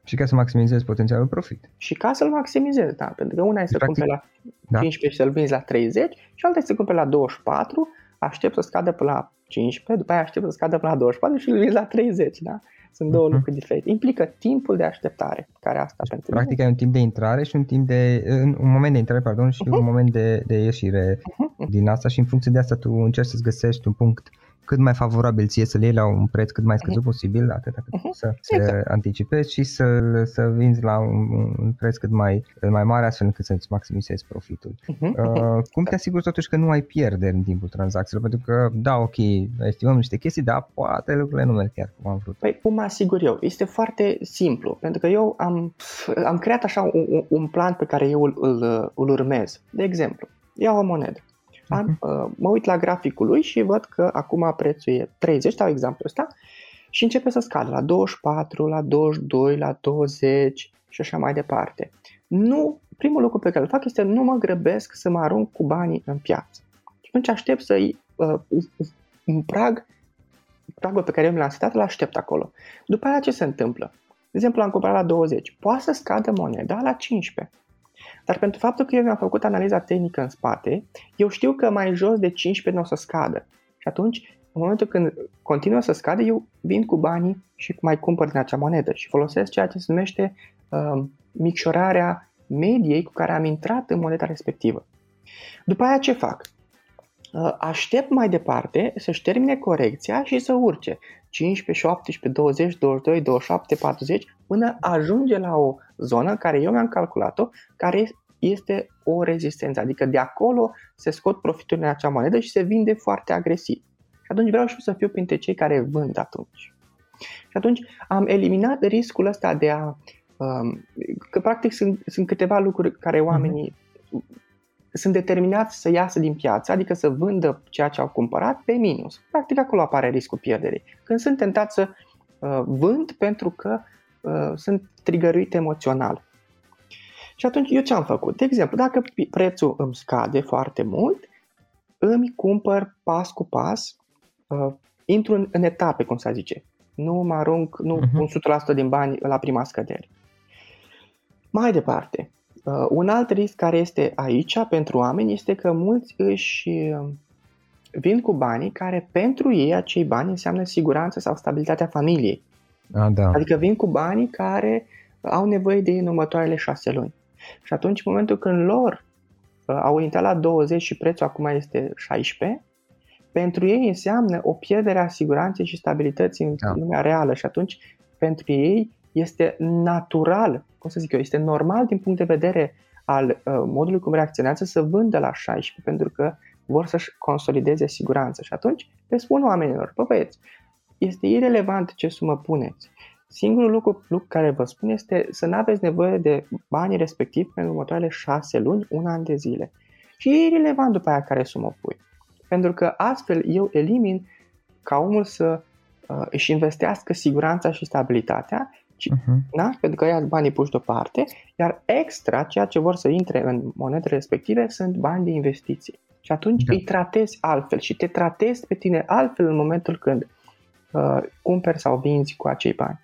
Și ca să maximizezi potențialul profit. Și ca să-l maximizezi, da. Pentru că una e să cumperi la da. 15 și să-l vinzi la 30 și alta e să cumperi la 24, aștept să scadă până la 15, după aia aștept să scadă până la 24 și îl vinzi la 30, da? Sunt două uh-huh. lucruri diferite. Implică timpul de așteptare, care asta deci, pentru Practic mine. ai un timp de intrare și un timp de un moment de intrare, pardon, și uh-huh. un moment de, de ieșire uh-huh. din asta și în funcție de asta tu încerci să-ți găsești un punct cât mai favorabil ție să le iei la un preț cât mai scăzut uh-huh. posibil, atât cât uh-huh. să se exact. anticipezi și să, să vinzi la un, un preț cât mai, mai mare astfel încât să-ți maximizezi profitul. Uh-huh. Uh, cum te asiguri totuși că nu ai pierderi în timpul tranzacțiilor? Pentru că, da, ok, estimăm niște chestii, dar poate lucrurile nu merg chiar cum am vrut. Păi, cum mă asigur eu? Este foarte simplu, pentru că eu am, am creat așa un, un plan pe care eu îl, îl, îl urmez. De exemplu, iau o monedă Am, uh, mă uit la graficul lui și văd că acum prețul e 30, sau exemplu ăsta, și începe să scadă la 24, la 22, la 20 și așa mai departe. Nu, primul lucru pe care îl fac este nu mă grăbesc să mă arunc cu banii în piață. Și atunci aștept să-i uh, un prag, pragul pe care eu mi l-am setat, îl aștept acolo. După aia ce se întâmplă? De exemplu, am cumpărat la 20. Poate să scadă moneda la 15. Dar pentru faptul că eu mi-am făcut analiza tehnică în spate, eu știu că mai jos de 15 nu o să scadă. Și atunci, în momentul când continuă să scadă, eu vin cu banii și mai cumpăr din acea monedă și folosesc ceea ce se numește uh, micșorarea mediei cu care am intrat în moneda respectivă. După aia ce fac? Uh, aștept mai departe să-și termine corecția și să urce 15, 17, 20, 22, 27, 40 până ajunge la o zonă care eu mi-am calculat-o, care este o rezistență, adică de acolo se scot profiturile în acea monedă și se vinde foarte agresiv. Și atunci vreau și eu să fiu printre cei care vând atunci. Și atunci am eliminat riscul ăsta de a... Um, că practic sunt, sunt câteva lucruri care oamenii sunt determinați să iasă din piață, adică să vândă ceea ce au cumpărat pe minus. Practic acolo apare riscul pierderii. Când sunt tentați să uh, vând pentru că uh, sunt trigăruit emoțional. Și atunci eu ce am făcut? De exemplu, dacă prețul îmi scade foarte mult, îmi cumpăr pas cu pas, uh, intru în, în etape, cum să zice. Nu mă arunc nu uh-huh. un 100% din bani la prima scădere. Mai departe, uh, un alt risc care este aici pentru oameni este că mulți își uh, vin cu banii care pentru ei acei bani înseamnă siguranță sau stabilitatea familiei. A, da. Adică vin cu banii care au nevoie de ei în următoarele șase luni. Și atunci, în momentul când lor uh, au intrat la 20 și prețul acum este 16, pentru ei înseamnă o pierdere a siguranței și stabilității în da. lumea reală și atunci pentru ei este natural, cum să zic eu, este normal din punct de vedere al uh, modului cum reacționează să vândă la 16 pentru că vor să-și consolideze siguranța și atunci le spun oamenilor, bă băieți, este irelevant ce sumă puneți. Singurul lucru, lucru care vă spun este să nu aveți nevoie de banii respectiv pentru următoarele șase luni, un an de zile. Și e irrelevant după aia care sumă pui. Pentru că astfel eu elimin ca omul să uh, își investească siguranța și stabilitatea, uh-huh. da? pentru că ia banii puși deoparte, iar extra, ceea ce vor să intre în monedele respective, sunt bani de investiții. Și atunci da. îi tratezi altfel și te tratezi pe tine altfel în momentul când uh, cumperi sau vinzi cu acei bani.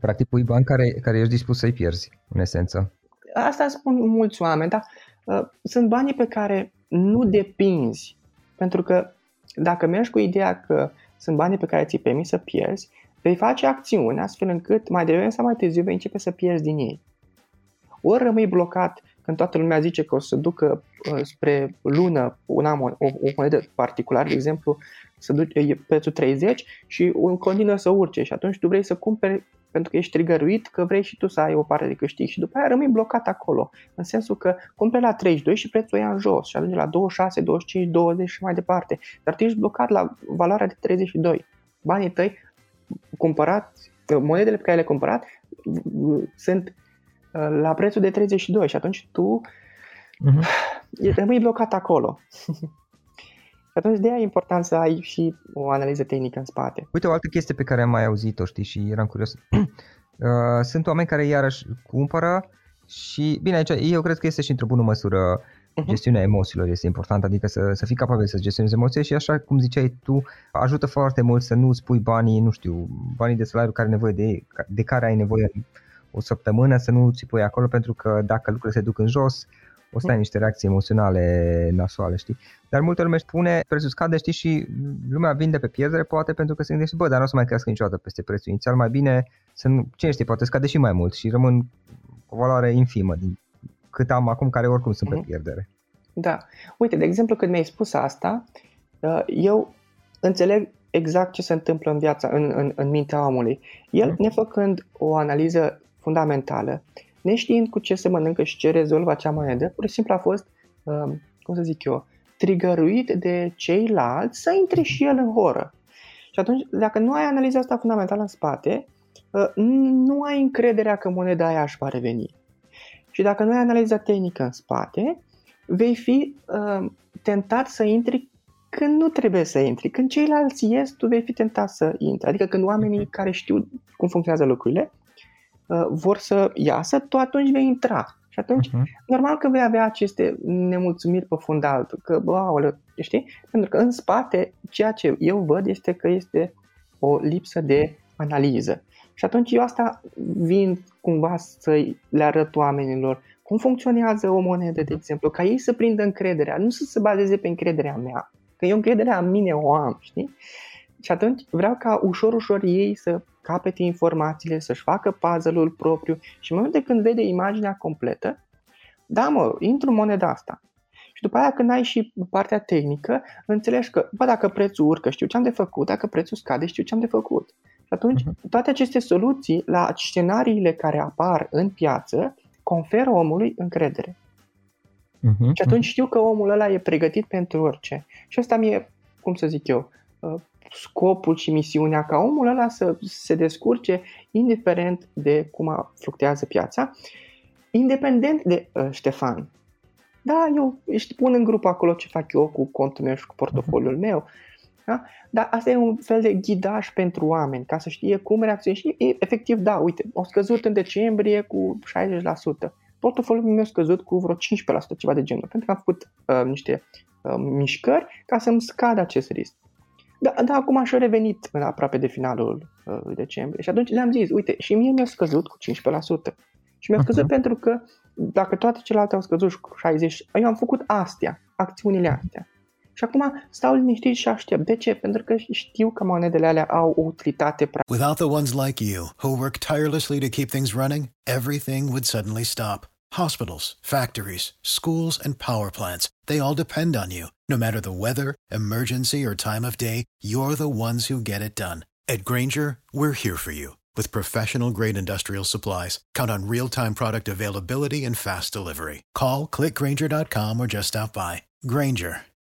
Practic pui bani care, care ești dispus să-i pierzi, în esență. Asta spun mulți oameni, dar uh, sunt banii pe care nu depinzi. Pentru că dacă mergi cu ideea că sunt banii pe care ți-i permis să pierzi, vei face acțiuni astfel încât mai devreme sau mai târziu vei începe să pierzi din ei. Ori rămâi blocat când toată lumea zice că o să ducă uh, spre lună un am, o, o monedă particulară, de exemplu, să duce prețul 30 și continuă să urce și atunci tu vrei să cumperi pentru că ești trigăruit că vrei și tu să ai o parte de câștig și după aia rămâi blocat acolo, în sensul că cumperi la 32 și prețul e în jos și ajunge la 26, 25, 20 și mai departe, dar tu ești blocat la valoarea de 32. Banii tăi cumpărați, monedele pe care le-ai cumpărat sunt uh, la prețul de 32 și atunci tu uh-huh. rămâi blocat acolo. Și atunci de aia e important să ai și o analiză tehnică în spate. Uite, o altă chestie pe care am mai auzit-o, știi, și eram curios. Uh, sunt oameni care iarăși cumpără și, bine, aici eu cred că este și într-o bună măsură uh-huh. gestiunea emoțiilor este importantă, adică să, să fii capabil să gestionezi emoții și așa cum ziceai tu, ajută foarte mult să nu spui banii, nu știu, banii de salariu care ai nevoie de, de care ai nevoie o săptămână, să nu ți pui acolo pentru că dacă lucrurile se duc în jos, o să ai niște reacții emoționale nasoale, știi? Dar multe lume spune prețul scade, știi, și lumea vinde pe pierdere poate pentru că se gândește, bă, dar nu o să mai crească niciodată peste prețul inițial, mai bine să nu, cine știe, poate scade și mai mult și rămân o valoare infimă din cât am acum, care oricum sunt pe mhm. pierdere. Da. Uite, de exemplu, când mi-ai spus asta, uh, eu înțeleg exact ce se întâmplă în viața, în, în, în mintea omului. El, mhm. nefăcând o analiză fundamentală, neștiind cu ce se mănâncă și ce rezolvă acea monedă, pur și simplu a fost, uh, cum să zic eu, trigăruit de ceilalți să intre și el în horă. Și atunci, dacă nu ai analiza asta fundamentală în spate, uh, nu ai încrederea că moneda aia își va reveni. Și dacă nu ai analiza tehnică în spate, vei fi uh, tentat să intri când nu trebuie să intri. Când ceilalți ies, tu vei fi tentat să intri. Adică când oamenii mhm. care știu cum funcționează lucrurile uh, vor să iasă, tu atunci vei intra. Și atunci, uh-huh. normal că vei avea aceste nemulțumiri pe fundal, că, bă, aoleu, știi? Pentru că în spate, ceea ce eu văd este că este o lipsă de analiză. Și atunci eu asta vin cumva să le arăt oamenilor cum funcționează o monedă, de exemplu, ca ei să prindă încrederea, nu să se bazeze pe încrederea mea, că eu încrederea în mine o am, știi? Și atunci vreau ca ușor, ușor ei să capete informațiile, să-și facă puzzle-ul propriu și în momentul când vede imaginea completă, da mă, intru în moneda asta. Și după aia când ai și partea tehnică, înțelegi că, bă, dacă prețul urcă, știu ce am de făcut, dacă prețul scade, știu ce am de făcut. Și atunci, uh-huh. toate aceste soluții la scenariile care apar în piață conferă omului încredere. Uh-huh. Și atunci știu că omul ăla e pregătit pentru orice. Și asta mi-e, cum să zic eu, uh, scopul și misiunea ca omul ăla să se descurce indiferent de cum fluctuează piața, independent de uh, Ștefan. Da, eu își pun în grup acolo ce fac eu cu contul meu și cu portofoliul meu, da? Dar asta e un fel de ghidaj pentru oameni, ca să știe cum reacționează. Și efectiv, da, uite, au scăzut în decembrie cu 60%. portofoliul meu a scăzut cu vreo 15%, ceva de genul, pentru că am făcut uh, niște uh, mișcări ca să-mi scadă acest risc. Da, da, acum și-a revenit aproape de finalul uh, decembrie și atunci le-am zis, uite, și mie mi-a scăzut cu 15%. Și mi-a scăzut uh-huh. pentru că dacă toate celelalte au scăzut cu 60, eu am făcut astea, acțiunile astea. Și acum stau liniștit și aștept. De ce? Pentru că știu că monedele alea au o utilitate. Without the ones like you, who work tirelessly to keep things running, everything would suddenly stop. Hospitals, factories, schools, and power plants, they all depend on you. No matter the weather, emergency, or time of day, you're the ones who get it done. At Granger, we're here for you with professional grade industrial supplies. Count on real time product availability and fast delivery. Call clickgranger.com or just stop by. Granger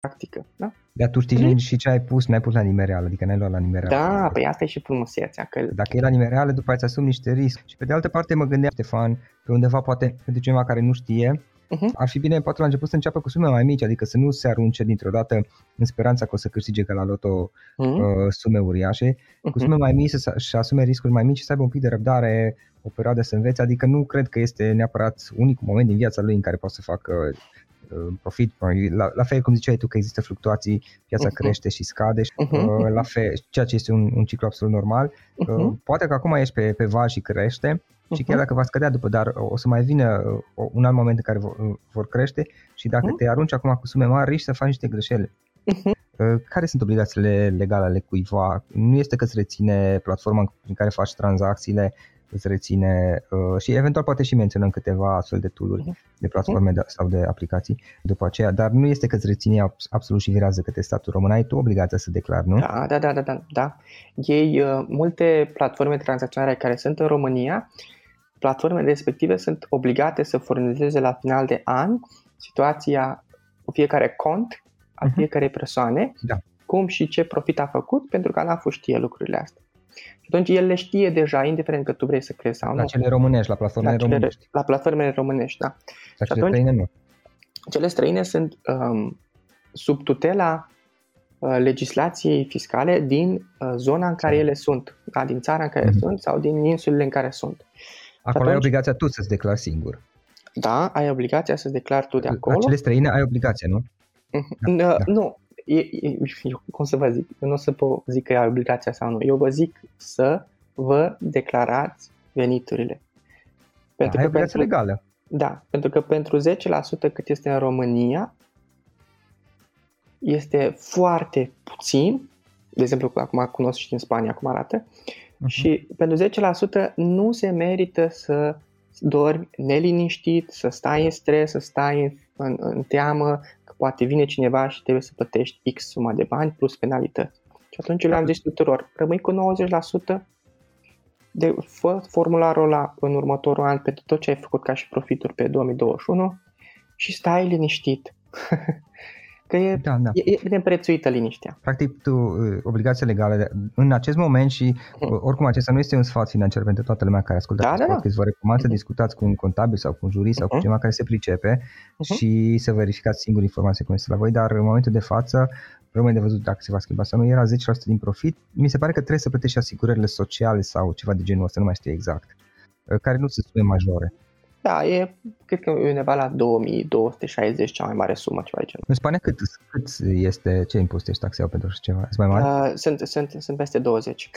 Practică. Da? Dar tu știi mm. și ce ai pus, n-ai pus la nimereală, adică n-ai luat la nimereală. Da, păi asta e și frumusețea. Că... Dacă e la nimereală, după aceea asumi niște risc. Și pe de altă parte mă gândeam, Ștefan, pe undeva poate pentru cineva care nu știe, uh-huh. ar fi bine poate la început să înceapă cu sume mai mici, adică să nu se arunce dintr-o dată în speranța că o să câștige ca la loto uh-huh. uh, sume uriașe, uh-huh. cu sume mai mici să și asume riscuri mai mici și să aibă un pic de răbdare, o perioadă să învețe, adică nu cred că este neapărat unicul moment din viața lui în care poate să facă Uh, profit, la, la fel cum ziceai tu că există fluctuații, piața uh-huh. crește și scade, uh-huh. la fel, ceea ce este un, un ciclu absolut normal. Uh-huh. Poate că acum ești pe, pe val și crește uh-huh. și chiar dacă va scădea după, dar o să mai vină un alt moment în care vor, vor crește și dacă uh-huh. te arunci acum cu sume mari, riști să faci niște greșeli. Uh-huh. Care sunt obligațiile legale ale cuiva? Nu este că îți reține platforma prin care faci tranzacțiile, îți reține uh, și eventual poate și menționăm câteva astfel de tooluri uh-huh. de platforme uh-huh. sau de aplicații după aceea, dar nu este că îți reține absolut și virează către statul român, ai tu obligația să declari, nu? Da, da, da, da, da. da. Ei, uh, multe platforme tranzacționare care sunt în România, platformele respective sunt obligate să furnizeze la final de an situația cu fiecare cont al uh-huh. fiecare persoane, da. cum și ce profit a făcut, pentru că ANAF știe lucrurile astea. Atunci el le știe deja, indiferent că tu vrei să crezi sau nu. La cele românești, la platformele la cele, românești. La platformele românești, da. La cele atunci, străine nu. Cele străine sunt um, sub tutela uh, legislației fiscale din uh, zona în care ele sunt, da, din țara în care mm-hmm. sunt sau din insulele în care sunt. Acolo atunci, ai obligația tu să-ți declari singur. Da, ai obligația să-ți declari tu de acolo. La cele străine ai obligația, nu? Mm-hmm. Da, da. Nu, e, e, eu, cum să vă zic, eu nu o să vă zic că e obligația sau nu, eu vă zic să vă declarați veniturile. Pentru da, că pentru, legală. Da, pentru că pentru 10% cât este în România, este foarte puțin, de exemplu, acum cunosc și în Spania cum arată, uh-huh. și pentru 10% nu se merită să dormi neliniștit, să stai în stres, să stai în, în, în teamă, poate vine cineva și trebuie să plătești X suma de bani plus penalități. Și atunci le-am zis tuturor, rămâi cu 90% de fă formularul ăla în următorul an pentru tot ce ai făcut ca și profituri pe 2021 și stai liniștit. Că e, da, da. e, e neprețuită liniștea. Practic, tu, uh, obligația legală în acest moment și uh, oricum acesta nu este un sfat financiar pentru toată lumea care ascultă da, acest da, podcast, da. vă recomand să mhm. discutați cu un contabil sau cu un jurist sau cu mhm. cineva care se pricepe uh-huh. și să verificați singur informații cum este la voi, dar în momentul de față rămâne de văzut dacă se va schimba sau nu, era 10% din profit. Mi se pare că trebuie să plătești și asigurările sociale sau ceva de genul ăsta, nu mai știu exact, uh, care nu sunt sume majore. Da, e, cred că e undeva la 2260, cea mai mare sumă, ceva de genul. În Spania cât, cât este, ce impozite ești taxeau pentru așa ceva? Sunt mai mari? Uh, sunt, sunt, sunt peste 20.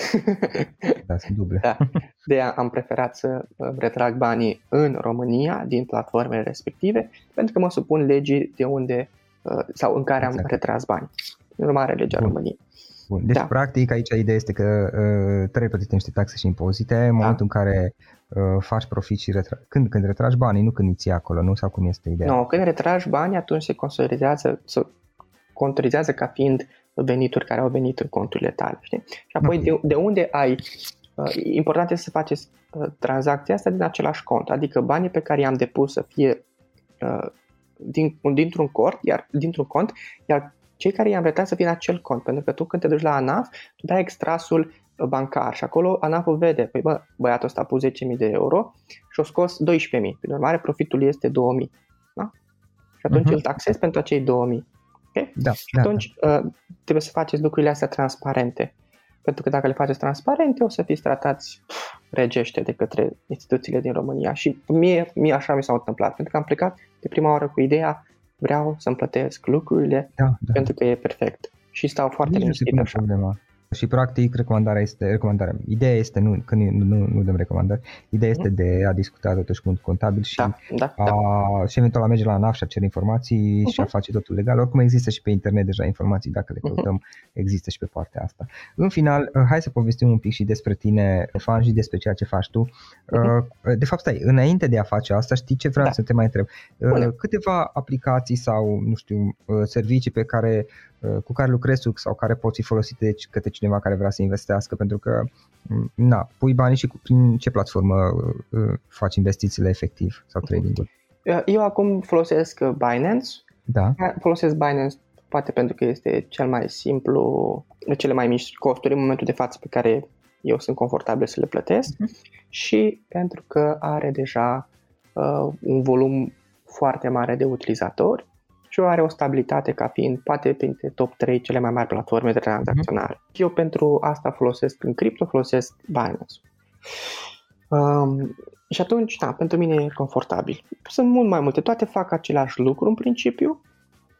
da, sunt duble. da. De aia am preferat să retrag banii în România, din platformele respective, pentru că mă supun legii de unde, uh, sau în care exact. am retras bani. În urmare, legea Bun. României. Bun. Deci, da. practic, aici ideea este că uh, trebuie plătite niște taxe și impozite în da. momentul în care uh, faci profit și retra- când, când retragi banii, nu când îți ții acolo, nu? Sau cum este ideea? Nu, când retragi banii, atunci se consolidează, se contorizează ca fiind venituri care au venit în conturile tale. Știi? Și apoi okay. de, de unde ai uh, important este să faceți uh, tranzacția asta din același cont, adică banii pe care i-am depus să fie uh, din, dintr-un cont, iar dintr-un cont, iar cei care i-am retras să fie în acel cont, pentru că tu când te duci la ANAF, tu dai extrasul uh, bancar și acolo ANAF-ul vede, păi bă, băiatul ăsta a pus 10.000 de euro și a scos 12.000, prin urmare profitul este 2.000, da? Și atunci uh-huh. îl taxezi pentru acei 2.000. Okay? Da, și atunci da. Uh, trebuie să faceți lucrurile astea transparente. Pentru că dacă le faceți transparente, o să fiți tratați regește de către instituțiile din România. Și mie, mie așa mi s-a întâmplat, pentru că am plecat de prima oară cu ideea vreau să-mi plătesc lucrurile da, da. pentru că e perfect. Și stau foarte liniștit așa. Problema. Și practic recomandarea este, recomandarea, ideea este, nu, că nu, nu, nu dăm recomandări, ideea este de a discuta totuși cu un contabil și, da, da, a, da. și eventual a merge la ANAF și a cere informații uh-huh. și a face totul legal. Oricum există și pe internet deja informații, dacă le mhm. căutăm, uh-huh. există și pe partea asta. În final, uh, hai să povestim un pic și despre tine, fan și despre ceea ce faci tu. Uh-huh. De fapt, stai, înainte de a face asta, știi ce vreau da. să te mai întreb? Bune. Uh, câteva aplicații sau, nu știu, servicii pe care Uh, cu care lucrezi sau care pot fi folosite de către cineva care vrea să investească, pentru că, mm, na, pui banii și cu, prin ce platformă uh, faci investițiile efectiv sau trading-ul? Uh, eu acum folosesc Binance. Da. Folosesc Binance poate pentru că este cel mai simplu, cele mai mici costuri în momentul de față pe care eu sunt confortabil să le plătesc uh-huh. și pentru că are deja uh, un volum foarte mare de utilizatori și o are o stabilitate ca fiind poate printre top 3 cele mai mari platforme de tranzacționare. Mm-hmm. Eu pentru asta folosesc în cripto, folosesc Binance. Um, și atunci, da, pentru mine e confortabil. Sunt mult mai multe, toate fac același lucru în principiu,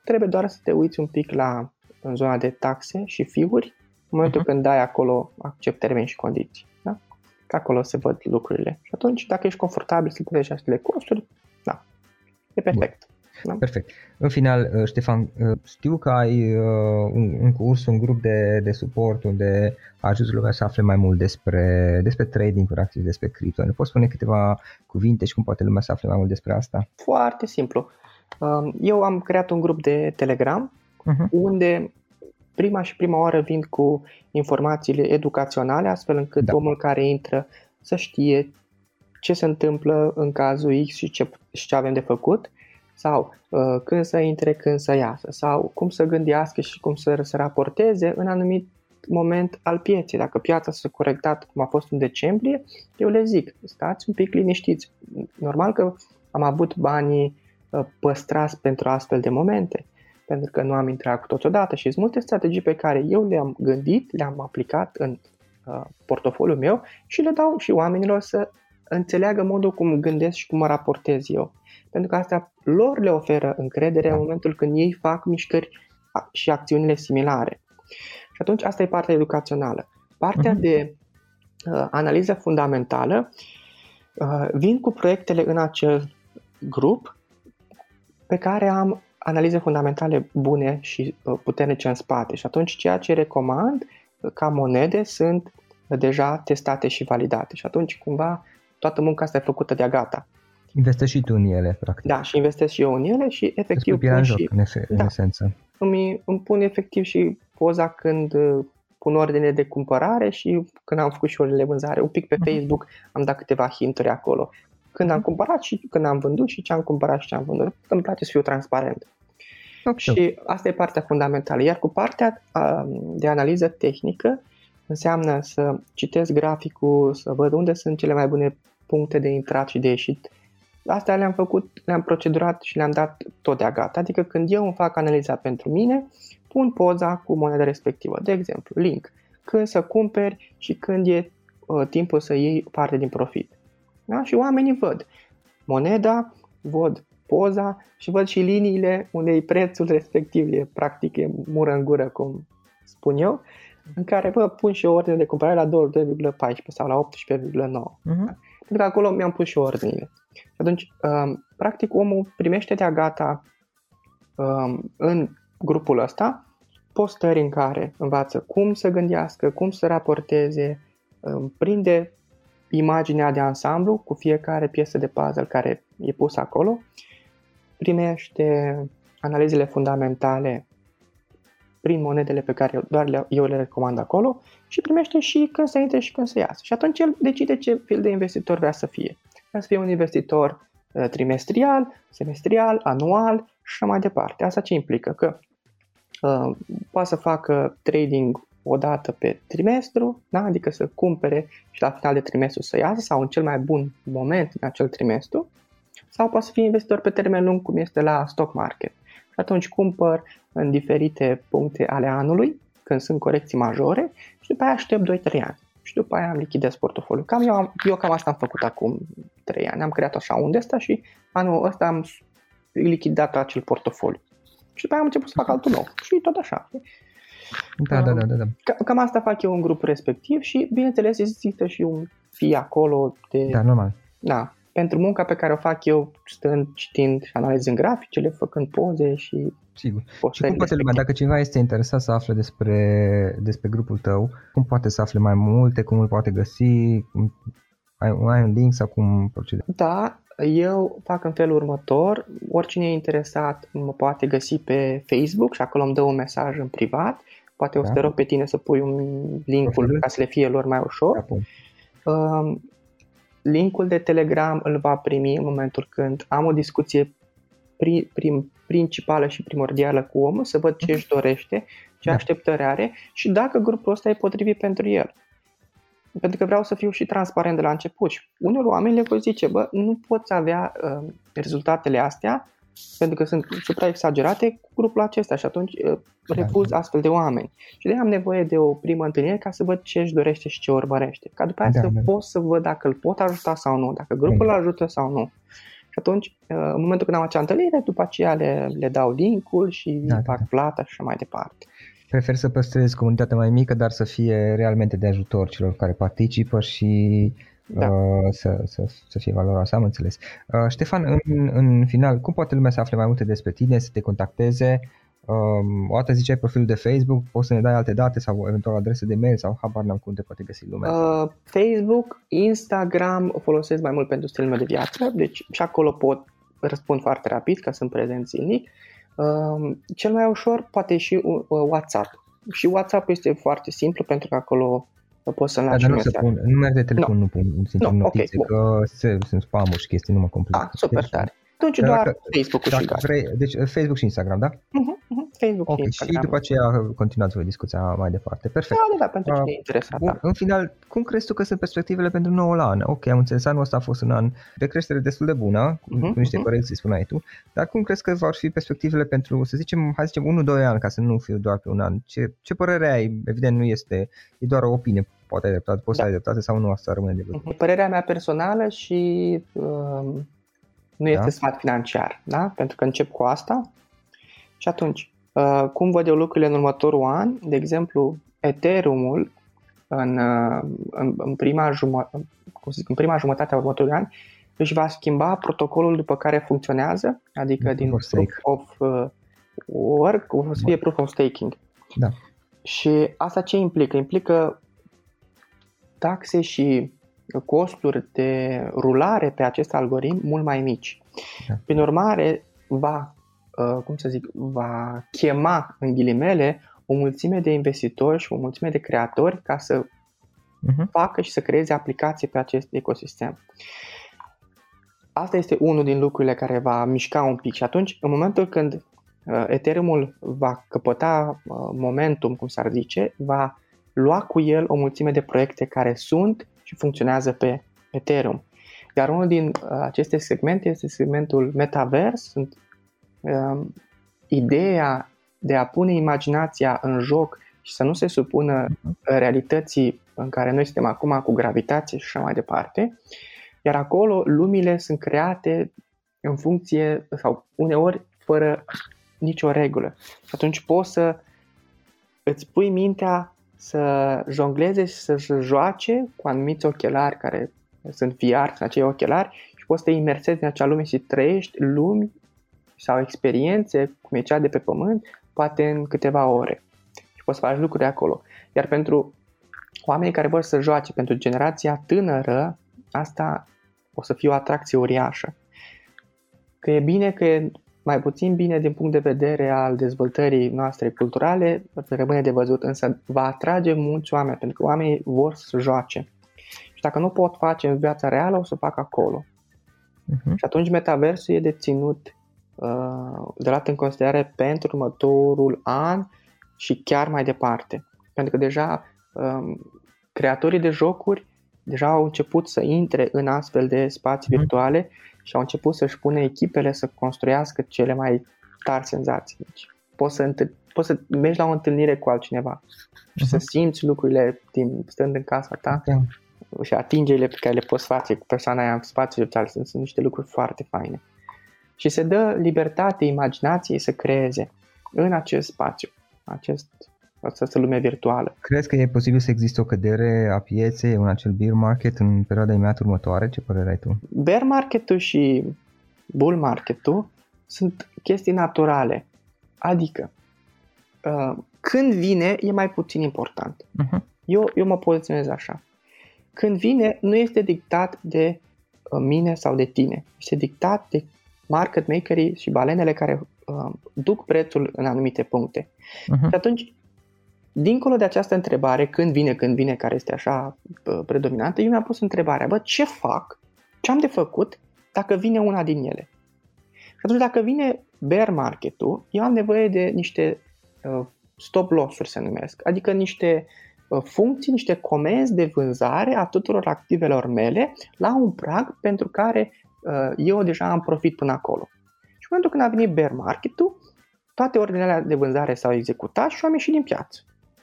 trebuie doar să te uiți un pic la în zona de taxe și fiuri, în momentul uh-huh. când dai acolo accept termeni și condiții. Da? Că acolo se văd lucrurile. Și atunci, dacă ești confortabil să plătești acele costuri, da, e perfect. Bun. Da? Perfect. În final, uh, Ștefan, uh, știu că ai uh, un, un curs, un grup de, de suport unde ajuți lumea să afle mai mult despre, despre trading, practic, despre cripto. Ne poți spune câteva cuvinte și cum poate lumea să afle mai mult despre asta? Foarte simplu. Um, eu am creat un grup de Telegram uh-huh. unde prima și prima oară vin cu informațiile educaționale, astfel încât da. omul care intră să știe ce se întâmplă în cazul X și ce, și ce avem de făcut sau uh, când să intre, când să iasă sau cum să gândească și cum să se raporteze în anumit moment al pieței. Dacă piața s-a corectat cum a fost în decembrie, eu le zic, stați un pic liniștiți. Normal că am avut banii uh, păstrați pentru astfel de momente, pentru că nu am intrat cu toți odată și sunt multe strategii pe care eu le-am gândit, le-am aplicat în uh, portofoliul meu și le dau și oamenilor să înțeleagă modul cum gândesc și cum mă raportez eu. Pentru că asta lor le oferă încredere în momentul când ei fac mișcări și acțiunile similare. Și atunci asta e partea educațională. Partea uh-huh. de uh, analiză fundamentală uh, vin cu proiectele în acel grup pe care am analize fundamentale bune și uh, puternice în spate. Și atunci ceea ce recomand uh, ca monede sunt deja testate și validate. Și atunci cumva toată munca asta e făcută de-a gata. Investești și tu în ele, practic. Da, și investesc și eu în ele și efectiv pun în joc, și, în, efe, da, în esență. Îmi, îmi pun efectiv și poza când uh, pun ordine de cumpărare și când am făcut și orele de vânzare. Un pic pe uh-huh. Facebook am dat câteva hinturi acolo. Când am mhm. cumpărat și când am vândut și ce am cumpărat și ce am vândut. Îmi place să fiu transparent. Okay. Și asta e partea fundamentală. Iar cu partea de analiză tehnică înseamnă să citesc graficul, să văd unde sunt cele mai bune puncte de intrat și de ieșit Astea le-am făcut, le-am procedurat și le-am dat tot de gata. Adică când eu îmi fac analiza pentru mine, pun poza cu moneda respectivă. De exemplu, link. Când să cumperi și când e uh, timpul să iei parte din profit. Da? Și oamenii văd. moneda, văd poza și văd și liniile unde e prețul respectiv, e practic e mură în gură, cum spun eu, în care bă, pun și o ordine de cumpărare la 22,14 sau la 18,9. Uh-huh. Pentru că acolo mi-am pus și ordinile. Și atunci, um, practic, omul primește de-a gata um, în grupul ăsta postări în care învață cum să gândească, cum să raporteze, um, prinde imaginea de ansamblu cu fiecare piesă de puzzle care e pusă acolo, primește analizele fundamentale prin monedele pe care doar le, eu le recomand acolo și primește și când să intre și când să iasă. Și atunci el decide ce fel de investitor vrea să fie. Vrea să fie un investitor uh, trimestrial, semestrial, anual și așa mai departe. Asta ce implică? Că uh, poate să facă trading o dată pe trimestru, da? adică să cumpere și la final de trimestru să iasă sau în cel mai bun moment în acel trimestru, sau poate să fie investitor pe termen lung cum este la stock market. Și atunci cumpăr în diferite puncte ale anului, când sunt corecții majore și după aia aștept 2-3 ani. Și după aia am lichidez portofoliu. Cam eu, am, eu cam asta am făcut acum 3 ani. Am creat așa un ăsta și anul ăsta am lichidat acel portofoliu. Și după aia am început să fac altul nou. Și tot așa. Da, da, da, da, da. Cam asta fac eu în grupul respectiv și, bineînțeles, există și un fi acolo de... Da, normal. Da, pentru munca pe care o fac eu stând, citind și analizând graficele, făcând poze și Sigur. Și cum poate lumea, dacă cineva este interesat să afle despre, despre grupul tău, cum poate să afle mai multe, cum îl poate găsi, ai, ai un link sau cum procede? Da, eu fac în felul următor, oricine e interesat mă poate găsi pe Facebook și acolo îmi dă un mesaj în privat, poate o să da. te rog pe tine să pui un linkul ca să le fie lor mai ușor. Da, um, linkul de Telegram îl va primi în momentul când am o discuție pri, prim, principală și primordială cu omul, să văd ce își dorește, ce da. așteptări are și dacă grupul ăsta e potrivit pentru el. Pentru că vreau să fiu și transparent de la început. Și unor oameni le voi zice, bă, nu poți avea uh, rezultatele astea pentru că sunt supra-exagerate cu grupul acesta și atunci uh, refuz da. astfel de oameni. Și de am nevoie de o primă întâlnire ca să văd ce își dorește și ce urmărește. Ca după aia da, să da. pot să văd dacă îl pot ajuta sau nu, dacă grupul îl ajută sau nu. Și atunci, uh, în momentul când am acea întâlnire, după aceea le, le dau linkul și da, fac da. plata și așa mai departe. Prefer să păstrez comunitatea mai mică, dar să fie realmente de ajutor celor care participă și da. uh, să, să, să fie valoroasă, am înțeles. Uh, Ștefan, în, în final, cum poate lumea să afle mai multe despre tine, să te contacteze? Um, o dată ziceai profilul de Facebook, poți să ne dai alte date sau eventual adrese de mail sau habar n-am cum te poate găsi lumea. Uh, Facebook, Instagram folosesc mai mult pentru stilul meu de viață, deci și acolo pot răspund foarte rapid ca sunt prezent zilnic. Uh, cel mai ușor poate și uh, WhatsApp. Și WhatsApp este foarte simplu pentru că acolo poți să-mi lași da, nu, pun, numere de telefon no. nu pun, sincer, no, notițe, okay, că se, sunt spam și chestii, nu mă complic. Ah, super deci, tare. Atunci doar dacă, Facebook-ul și gata. Vrei, deci Facebook și Instagram, da? Uh-huh, uh-huh. Facebook okay, și Instagram. Și după aceea continuați voi discuția mai departe. Perfect. Da, da, da pentru cine uh, e interesat. Bun, da. În final, cum crezi tu că sunt perspectivele pentru noul an? Ok, am înțeles, anul ăsta a fost un an de creștere destul de bună, cu, uh-huh, cu niște uh-huh. corecții, spuneai tu, dar cum crezi că vor fi perspectivele pentru, să zicem, hai să zicem, 1-2 ani, ca să nu fiu doar pe un an? Ce, ce părere ai? Evident, nu este, e doar o opinie, poate ai dreptate, poți da. să ai dreptate sau nu, asta rămâne de văzut. Părerea mea personală și uh, nu este da? sfat financiar, da? pentru că încep cu asta. Și atunci, uh, cum văd eu lucrurile în următorul an? De exemplu, Ethereum-ul în, uh, în, în, prima jumătate, cum zic, în prima jumătate a următorului an își va schimba protocolul după care funcționează, adică din of proof of uh, work o să fie proof of staking. Da. Și asta ce implică? Implică taxe și costuri de rulare pe acest algoritm mult mai mici. Da. Prin urmare, va, uh, cum să zic, va chema, în ghilimele, o mulțime de investitori și o mulțime de creatori ca să uh-huh. facă și să creeze aplicații pe acest ecosistem. Asta este unul din lucrurile care va mișca un pic și atunci, în momentul când uh, Ethereum-ul va căpăta uh, momentum, cum s-ar zice, va lua cu el o mulțime de proiecte care sunt și funcționează pe Ethereum. Iar unul din uh, aceste segmente este segmentul Metaverse. Sunt uh, ideea de a pune imaginația în joc și să nu se supună realității în care noi suntem acum cu gravitație și așa mai departe. Iar acolo lumile sunt create în funcție sau uneori fără nicio regulă. Și atunci poți să îți pui mintea să jongleze și să se joace cu anumiți ochelari care sunt VR, sunt acei ochelari și poți să te imersezi în acea lume și trăiești lumi sau experiențe, cum e cea de pe pământ, poate în câteva ore. Și poți să faci lucruri acolo. Iar pentru oamenii care vor să joace, pentru generația tânără, asta o să fie o atracție uriașă. Că e bine, că e mai puțin bine din punct de vedere al dezvoltării noastre culturale, rămâne de văzut, însă va atrage mulți oameni, pentru că oamenii vor să joace. Și dacă nu pot face în viața reală, o să fac acolo. Uh-huh. Și atunci metaversul e de ținut, uh, de luat în considerare pentru următorul an și chiar mai departe. Pentru că deja um, creatorii de jocuri deja au început să intre în astfel de spații uh-huh. virtuale și au început să-și pune echipele să construiască cele mai tari senzații. Deci, poți să, întâl- poți să mergi la o întâlnire cu altcineva și uh-huh. să simți lucrurile din, stând în casa ta okay. și atingerile pe care le poți face cu persoana aia în spațiu virtual. Sunt, sunt niște lucruri foarte faine. Și se dă libertate imaginației să creeze în acest spațiu, acest această lume virtuală. Crezi că e posibil să existe o cădere a pieței în acel bear market în perioada imediat următoare? Ce părere ai tu? Bear marketul și bull marketul sunt chestii naturale. Adică, uh, când vine, e mai puțin important. Uh-huh. Eu, eu mă poziționez așa. Când vine, nu este dictat de uh, mine sau de tine. Este dictat de market makerii și balenele care uh, duc prețul în anumite puncte. Uh-huh. Și atunci dincolo de această întrebare, când vine, când vine, care este așa predominantă, eu mi-am pus întrebarea, bă, ce fac, ce am de făcut dacă vine una din ele? Și atunci dacă vine bear market-ul, eu am nevoie de niște uh, stop loss-uri se numesc, adică niște uh, funcții, niște comenzi de vânzare a tuturor activelor mele la un prag pentru care uh, eu deja am profit până acolo. Și în momentul când a venit bear market-ul, toate ordinele de vânzare s-au executat și am ieșit din piață.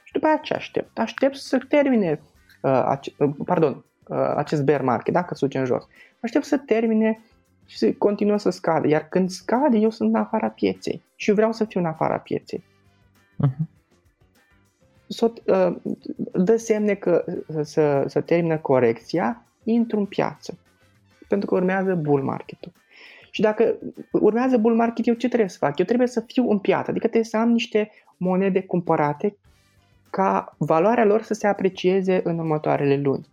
Și după aceea ce aștept? Aștept să termine uh, ace- uh, pardon, uh, acest bear market, dacă se duce în jos. Aștept să termine și să continuă să scadă. Iar când scade, eu sunt în afara pieței și eu vreau să fiu în afara pieței. Uh-huh. So, uh, dă semne că să, să termină corecția, intru în piață. Pentru că urmează bull market-ul. Și dacă urmează bull market, eu ce trebuie să fac? Eu trebuie să fiu în piață, adică trebuie să am niște monede cumpărate ca valoarea lor să se aprecieze în următoarele luni.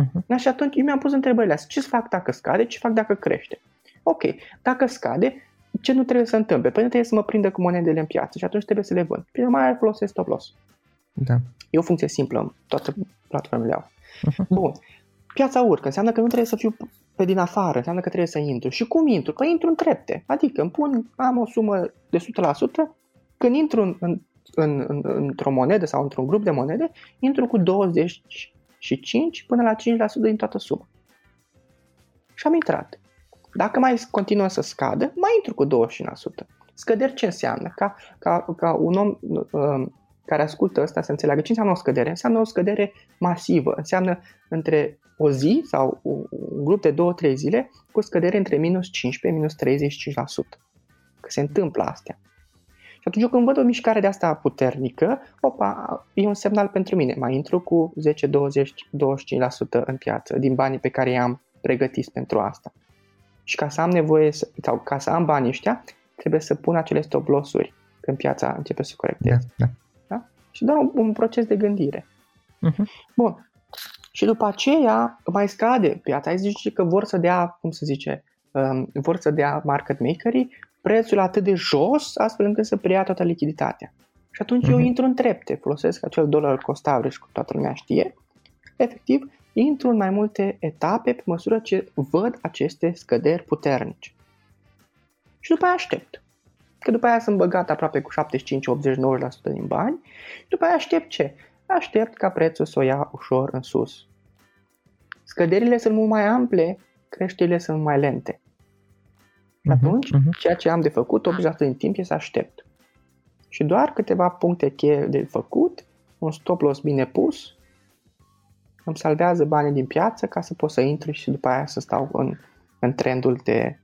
Uh-huh. Și atunci eu mi-am pus întrebările astea. Ce fac dacă scade? Ce fac dacă crește? Ok, dacă scade, ce nu trebuie să întâmple? Păi nu trebuie să mă prindă cu monedele în piață și atunci trebuie să le vând. Prin mai folosesc stop loss. Da. E o funcție simplă, toate platformele au. Uh-huh. Bun. Piața urcă, înseamnă că nu trebuie să fiu pe din afară, înseamnă că trebuie să intru. Și cum intru? Păi intru în trepte. Adică îmi pun, am o sumă de 100%, când intru în, în în, în, într-o monedă sau într-un grup de monede, intru cu 25 până la 5% din toată suma. Și am intrat. Dacă mai continuă să scadă, mai intru cu 25%. Scăderi ce înseamnă? Ca, ca, ca un om uh, care ascultă asta să înțeleagă ce înseamnă o scădere. Înseamnă o scădere masivă. Înseamnă între o zi sau un grup de 2-3 zile cu scădere între minus 15 minus 35%. Că se întâmplă astea. Și atunci eu când văd o mișcare de asta puternică, opa, e un semnal pentru mine. Mai intru cu 10, 20, 25% în piață din banii pe care i-am pregătiți pentru asta. Și ca să am nevoie, să, sau ca să am banii ăștia, trebuie să pun acele stop loss-uri când piața începe să corecteze. Da, da. Da? Și doar un, un proces de gândire. Uh-huh. Bun. Și după aceea mai scade piața. Ai zice că vor să dea, cum se zice, um, vor să dea market makerii prețul atât de jos, astfel încât să preia toată lichiditatea. Și atunci uh-huh. eu mhm. intru în trepte, folosesc acel dollar cost average, cum toată lumea știe. Efectiv, intru în mai multe etape pe măsură ce văd aceste scăderi puternice. Și după aia aștept. Că după aia sunt băgat aproape cu 75, 80, 90% din bani. Și după aia aștept ce? Aștept ca prețul să o ia ușor în sus. Scăderile sunt mult mai ample, creșterile sunt mai lente. Și mhm, atunci, uh-huh. ceea ce am de făcut 80% din timp e să aștept. Și doar câteva puncte cheie de făcut, un stop loss bine pus îmi salvează banii din piață ca să pot să intru și după aia să stau în, în trendul de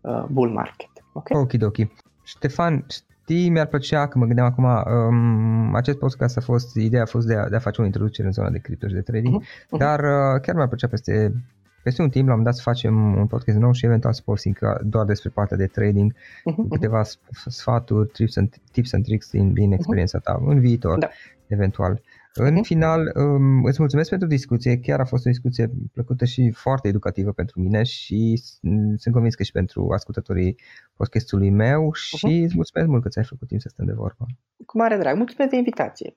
uh, bull market. Ok? Ok, ok. Ștefan, știi, mi-ar plăcea, că mă gândeam acum, um, acest podcast a fost, ideea a fost de a, de a face o introducere în zona de cripto și de trading, uh-huh, uh-huh. dar uh, chiar mi-ar plăcea peste, peste un timp, la un dat să facem un podcast nou și eventual să povestim doar despre partea de trading, uh-huh, cu câteva sfaturi, tips and, tips and tricks din, din experiența ta în viitor, da. eventual. În uh-huh. final, um, îți mulțumesc pentru discuție, chiar a fost o discuție plăcută și foarte educativă pentru mine și sunt convins că și pentru ascultătorii podcastului meu și uh-huh. îți mulțumesc mult că ți-ai făcut timp să stăm de vorbă. Cu mare drag, mulțumesc de invitație.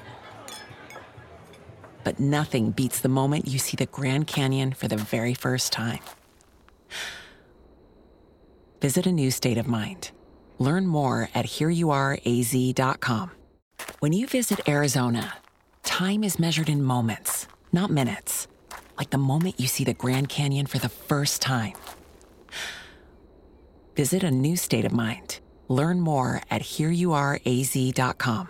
But nothing beats the moment you see the Grand Canyon for the very first time. Visit a new state of mind. Learn more at hereyouareaz.com. When you visit Arizona, time is measured in moments, not minutes. Like the moment you see the Grand Canyon for the first time. Visit a new state of mind. Learn more at hereyouareaz.com.